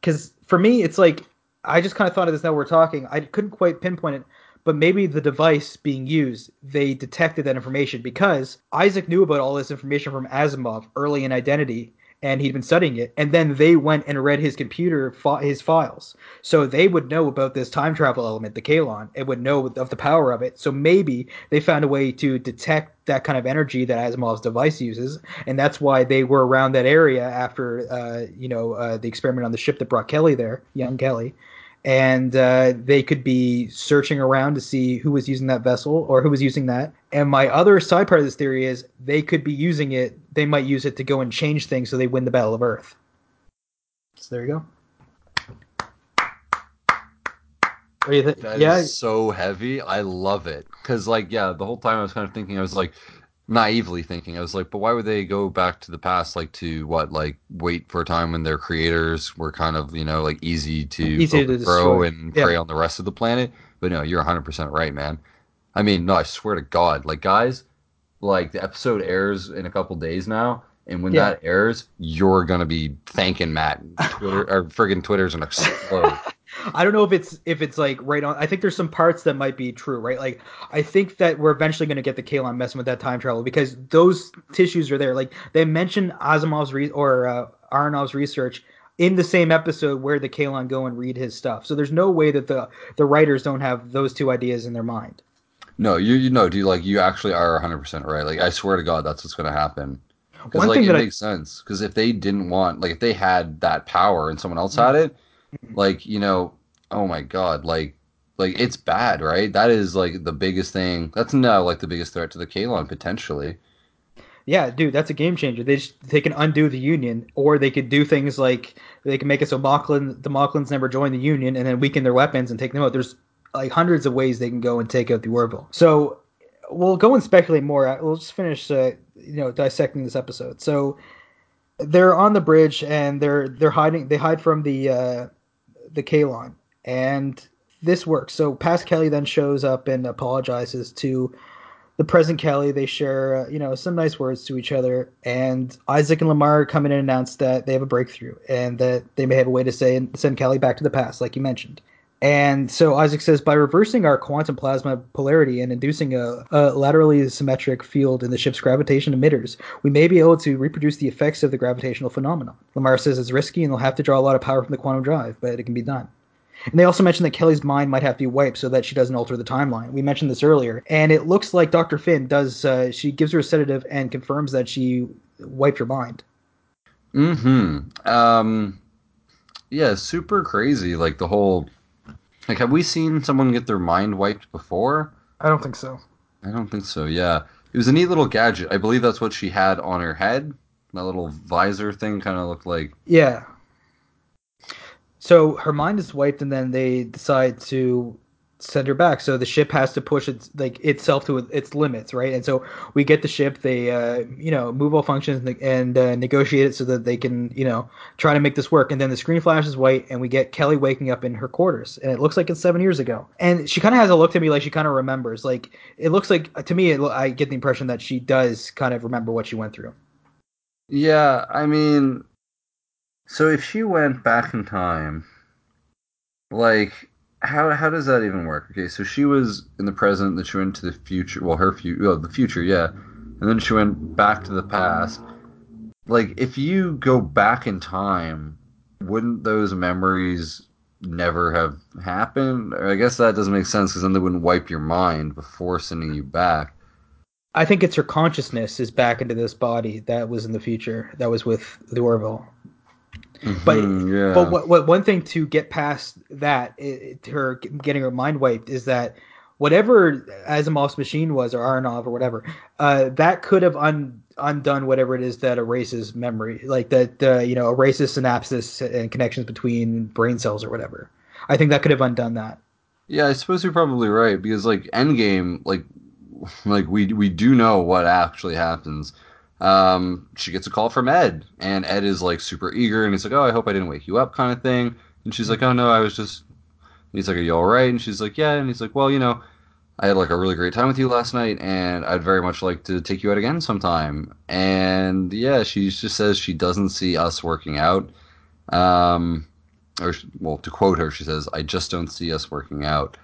Because for me, it's like I just kind of thought of this now we're talking. I couldn't quite pinpoint it but maybe the device being used, they detected that information because Isaac knew about all this information from Asimov early in Identity and he'd been studying it and then they went and read his computer his files. So they would know about this time travel element the Kaylon, and would know of the power of it. So maybe they found a way to detect that kind of energy that Asimov's device uses and that's why they were around that area after uh, you know uh, the experiment on the ship that brought Kelly there young Kelly and uh, they could be searching around to see who was using that vessel or who was using that. And my other side part of this theory is they could be using it. They might use it to go and change things so they win the Battle of Earth. So there you go. What do you think? That yeah, so heavy. I love it because, like, yeah, the whole time I was kind of thinking, I was like, naively thinking, I was like, but why would they go back to the past, like to what, like wait for a time when their creators were kind of, you know, like easy to easy grow and yeah. prey on the rest of the planet? But no, you're 100 percent right, man. I mean, no, I swear to God, like guys, like the episode airs in a couple days now. And when yeah. that airs, you're gonna be thanking Matt. Twitter or friggin' Twitter's gonna explode. I don't know if it's if it's like right on. I think there's some parts that might be true, right? Like I think that we're eventually going to get the Kaylon messing with that time travel because those tissues are there. Like they mentioned Asimov's re- or uh, Aronov's research in the same episode where the Kaylon go and read his stuff. So there's no way that the the writers don't have those two ideas in their mind. No, you you know, dude, like you actually are 100 percent right. Like I swear to God, that's what's going to happen. Because like it makes I, sense. Because if they didn't want, like, if they had that power and someone else had it, like you know oh my god like like it's bad right? That is like the biggest thing. That's now like the biggest threat to the Kaylon potentially. Yeah dude that's a game changer. They just, they can undo the union or they could do things like they can make it so Moclan, the Moclans never join the union and then weaken their weapons and take them out. There's like hundreds of ways they can go and take out the Orville. So we'll go and speculate more. We'll just finish uh, you know dissecting this episode. So they're on the bridge and they're they're hiding they hide from the uh, the Kaylon, and this works. So past Kelly then shows up and apologizes to the present Kelly. They share, uh, you know, some nice words to each other, and Isaac and Lamar come in and announce that they have a breakthrough and that they may have a way to say send Kelly back to the past, like you mentioned. And so Isaac says by reversing our quantum plasma polarity and inducing a, a, laterally symmetric field in the ship's gravitation emitters, we may be able to reproduce the effects of the gravitational phenomenon. Lamar says it's risky and they'll have to draw a lot of power from the quantum drive, but it can be done. And they also mentioned that Kelly's mind might have to be wiped so that she doesn't alter the timeline. We mentioned this earlier, and it looks like Dr. Finn does. Uh, she gives her a sedative and confirms that she wiped her mind. Mm-hmm. Um. Yeah, super crazy. Like the whole. Like, have we seen someone get their mind wiped before? I don't think so. I don't think so. Yeah, it was a neat little gadget. I believe that's what she had on her head. That little visor thing kind of looked like. Yeah. So her mind is wiped, and then they decide to send her back. So the ship has to push its like itself to its limits, right? And so we get the ship. They uh, you know move all functions and, and uh, negotiate it so that they can you know try to make this work. And then the screen flashes white, and we get Kelly waking up in her quarters, and it looks like it's seven years ago. And she kind of has a look to me like she kind of remembers. Like it looks like to me, it, I get the impression that she does kind of remember what she went through. Yeah, I mean, so if she went back in time, like how how does that even work? Okay, so she was in the present, then she went to the future. Well, her future, well, the future, yeah, and then she went back to the past. Like, if you go back in time, wouldn't those memories never have happened? I guess that doesn't make sense because then they wouldn't wipe your mind before sending you back. I think it's her consciousness is back into this body that was in the future, that was with the Orville. Mm-hmm, But yeah. but what, what one thing to get past that, it, her getting her mind wiped, is that whatever Asimov's machine was, or Aronov, or whatever, uh, that could have un, undone whatever it is that erases memory, like that uh, you know erases synapses and connections between brain cells or whatever. I think that could have undone that. Yeah, I suppose you're probably right because like Endgame, like like we we do know what actually happens. Um, she gets a call from Ed, and Ed is like super eager, and he's like, "Oh, I hope I didn't wake you up," kind of thing. And she's like, "Oh no, I was just." And he's like, "Are you all right?" And she's like, "Yeah." And he's like, "Well, you know, I had like a really great time with you last night, and I'd very much like to take you out again sometime." And yeah, she just says she doesn't see us working out. Um, or well, to quote her, she says, "I just don't see us working out."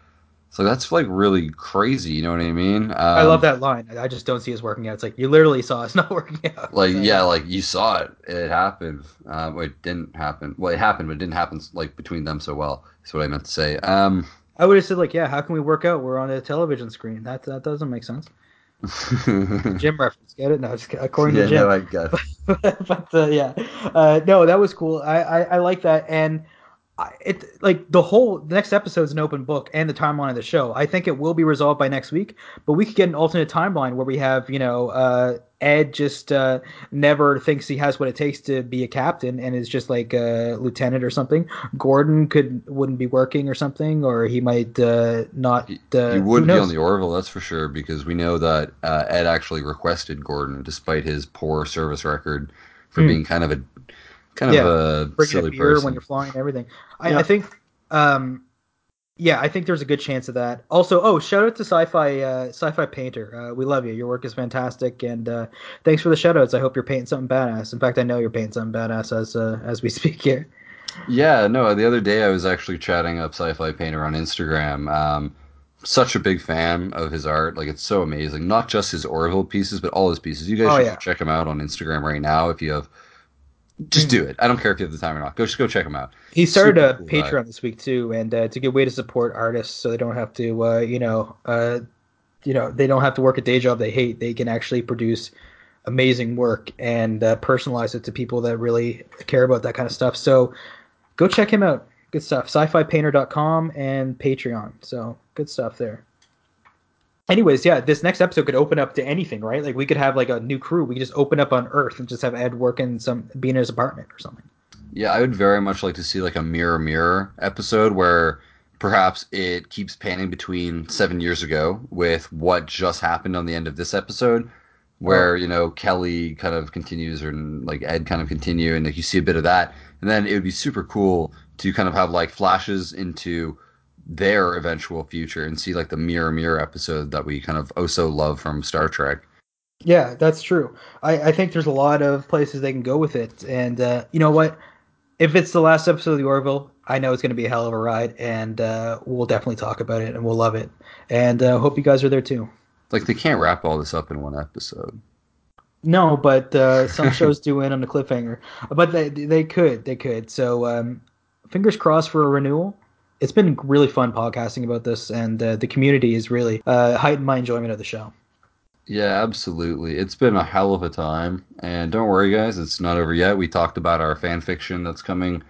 So that's like really crazy. You know what I mean? Um, I love that line. I just don't see us working out. It's like you literally saw us not working out. Like So, yeah, like you saw it. It happened. Um, it didn't happen. Well, it happened, but it didn't happen like between them so well. That's what I meant to say. Um, I would have said like, yeah, how can we work out? We're on a television screen. That that doesn't make sense. Jim reference, get it? No, just according yeah, to Jim. no, I guess. but uh, yeah, uh, no, that was cool. I, I, I like that, and it like the whole the next episode is an open book, and the timeline of the show. I think it will be resolved by next week, but we could get an alternate timeline where we have you know uh, Ed just uh, never thinks he has what it takes to be a captain and is just like a lieutenant or something. Gordon could wouldn't be working or something, or he might uh, not. Uh, he would be on the Orville, that's for sure, because we know that uh, Ed actually requested Gordon, despite his poor service record, for Hmm. being kind of a kind Yeah, of a silly beer person. when you're flying and everything. I, Yeah. I think, um, yeah, I think there's a good chance of that. Also, oh, shout out to Sci-Fi uh, Sci-Fi Painter. Uh, we love you. Your work is fantastic, and uh, thanks for the shout outs. I hope you're painting something badass. In fact, I know you're painting something badass as uh, as we speak here. Yeah, no, the other day I was actually chatting up Sci-Fi Painter on Instagram. Um, such a big fan of his art. Like it's so amazing. Not just his Orville pieces, but all his pieces. You guys Oh, should yeah. check him out on Instagram right now if you have. Just Mm. do it. I don't care if you have the time or not. Go just go check him out. He started Super a cool guy. Patreon this week too, and uh, it's a good way to support artists so they don't have to, uh, you know, uh, you know, they don't have to work a day job they hate. They can actually produce amazing work and uh, personalize it to people that really care about that kind of stuff. So go check him out. Good stuff. Sci-fipainter.com and Patreon. So good stuff there. Anyways, yeah, this next episode could open up to anything, right? Like we could have like a new crew. We could just open up on Earth and just have Ed work in some be in his apartment or something. Yeah, I would very much like to see like a mirror mirror episode where perhaps it keeps panning between seven years ago with what just happened on the end of this episode, where oh. you know Kelly kind of continues or like Ed kind of continue, and like you see a bit of that, and then it would be super cool to kind of have like flashes into their eventual future and see like the mirror mirror episode that we kind of oh so love from Star Trek. Yeah, that's true. I, I think there's a lot of places they can go with it, and uh, you know what? if it's the last episode of the Orville, I know it's going to be a hell of a ride, and uh, we'll definitely talk about it, and we'll love it. And uh, hope you guys are there too. Like they can't wrap all this up in one episode. No, but uh, some shows do end on a cliffhanger. But they they could they could. So um, fingers crossed for a renewal. It's been really fun podcasting about this, and uh, the community has really uh, heightened my enjoyment of the show. Yeah, absolutely. It's been a hell of a time, and don't worry, guys, it's not over yet. We talked about our fan fiction that's coming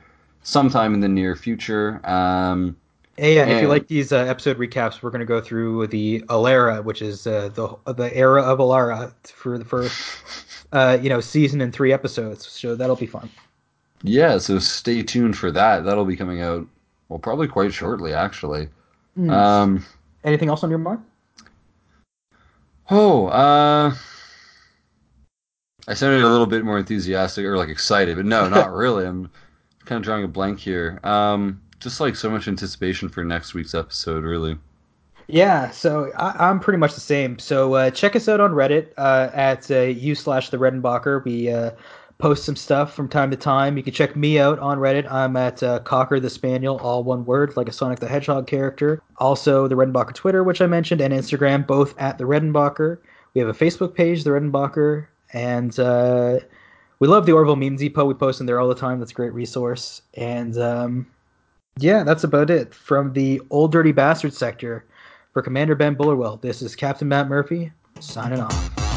sometime in the near future. Um, Hey, yeah, if you like these uh, episode recaps, we're going to go through the Alara, which is uh, the the era of Alara for the first uh, you know season and three episodes. So that'll be fun. Yeah, so stay tuned for that. That'll be coming out well, probably quite shortly, actually. Mm. Um, Anything else on your mind? Oh, uh, I sounded a little bit more enthusiastic or like excited, but no, not really. I'm kind of drawing a blank here. Um, just like so much anticipation for next week's episode, really. Yeah, so I, am pretty much the same. So uh, check us out on Reddit uh, at uh, u slash the Redenbacher. We uh, post some stuff from time to time. You can check me out on Reddit. I'm at uh, Cocker the Spaniel, all one word, like a Sonic the Hedgehog character. Also, the Redenbacher Twitter, which I mentioned, and Instagram, both at the Redenbacher. We have a Facebook page, the Redenbacher, and uh, we love the Orville Meme Depot. We post in there all the time. That's a great resource. And um, yeah, that's about it from the Old Dirty Bastard sector. For Commander Ben Bullerwell, this is Captain Matt Murphy signing off.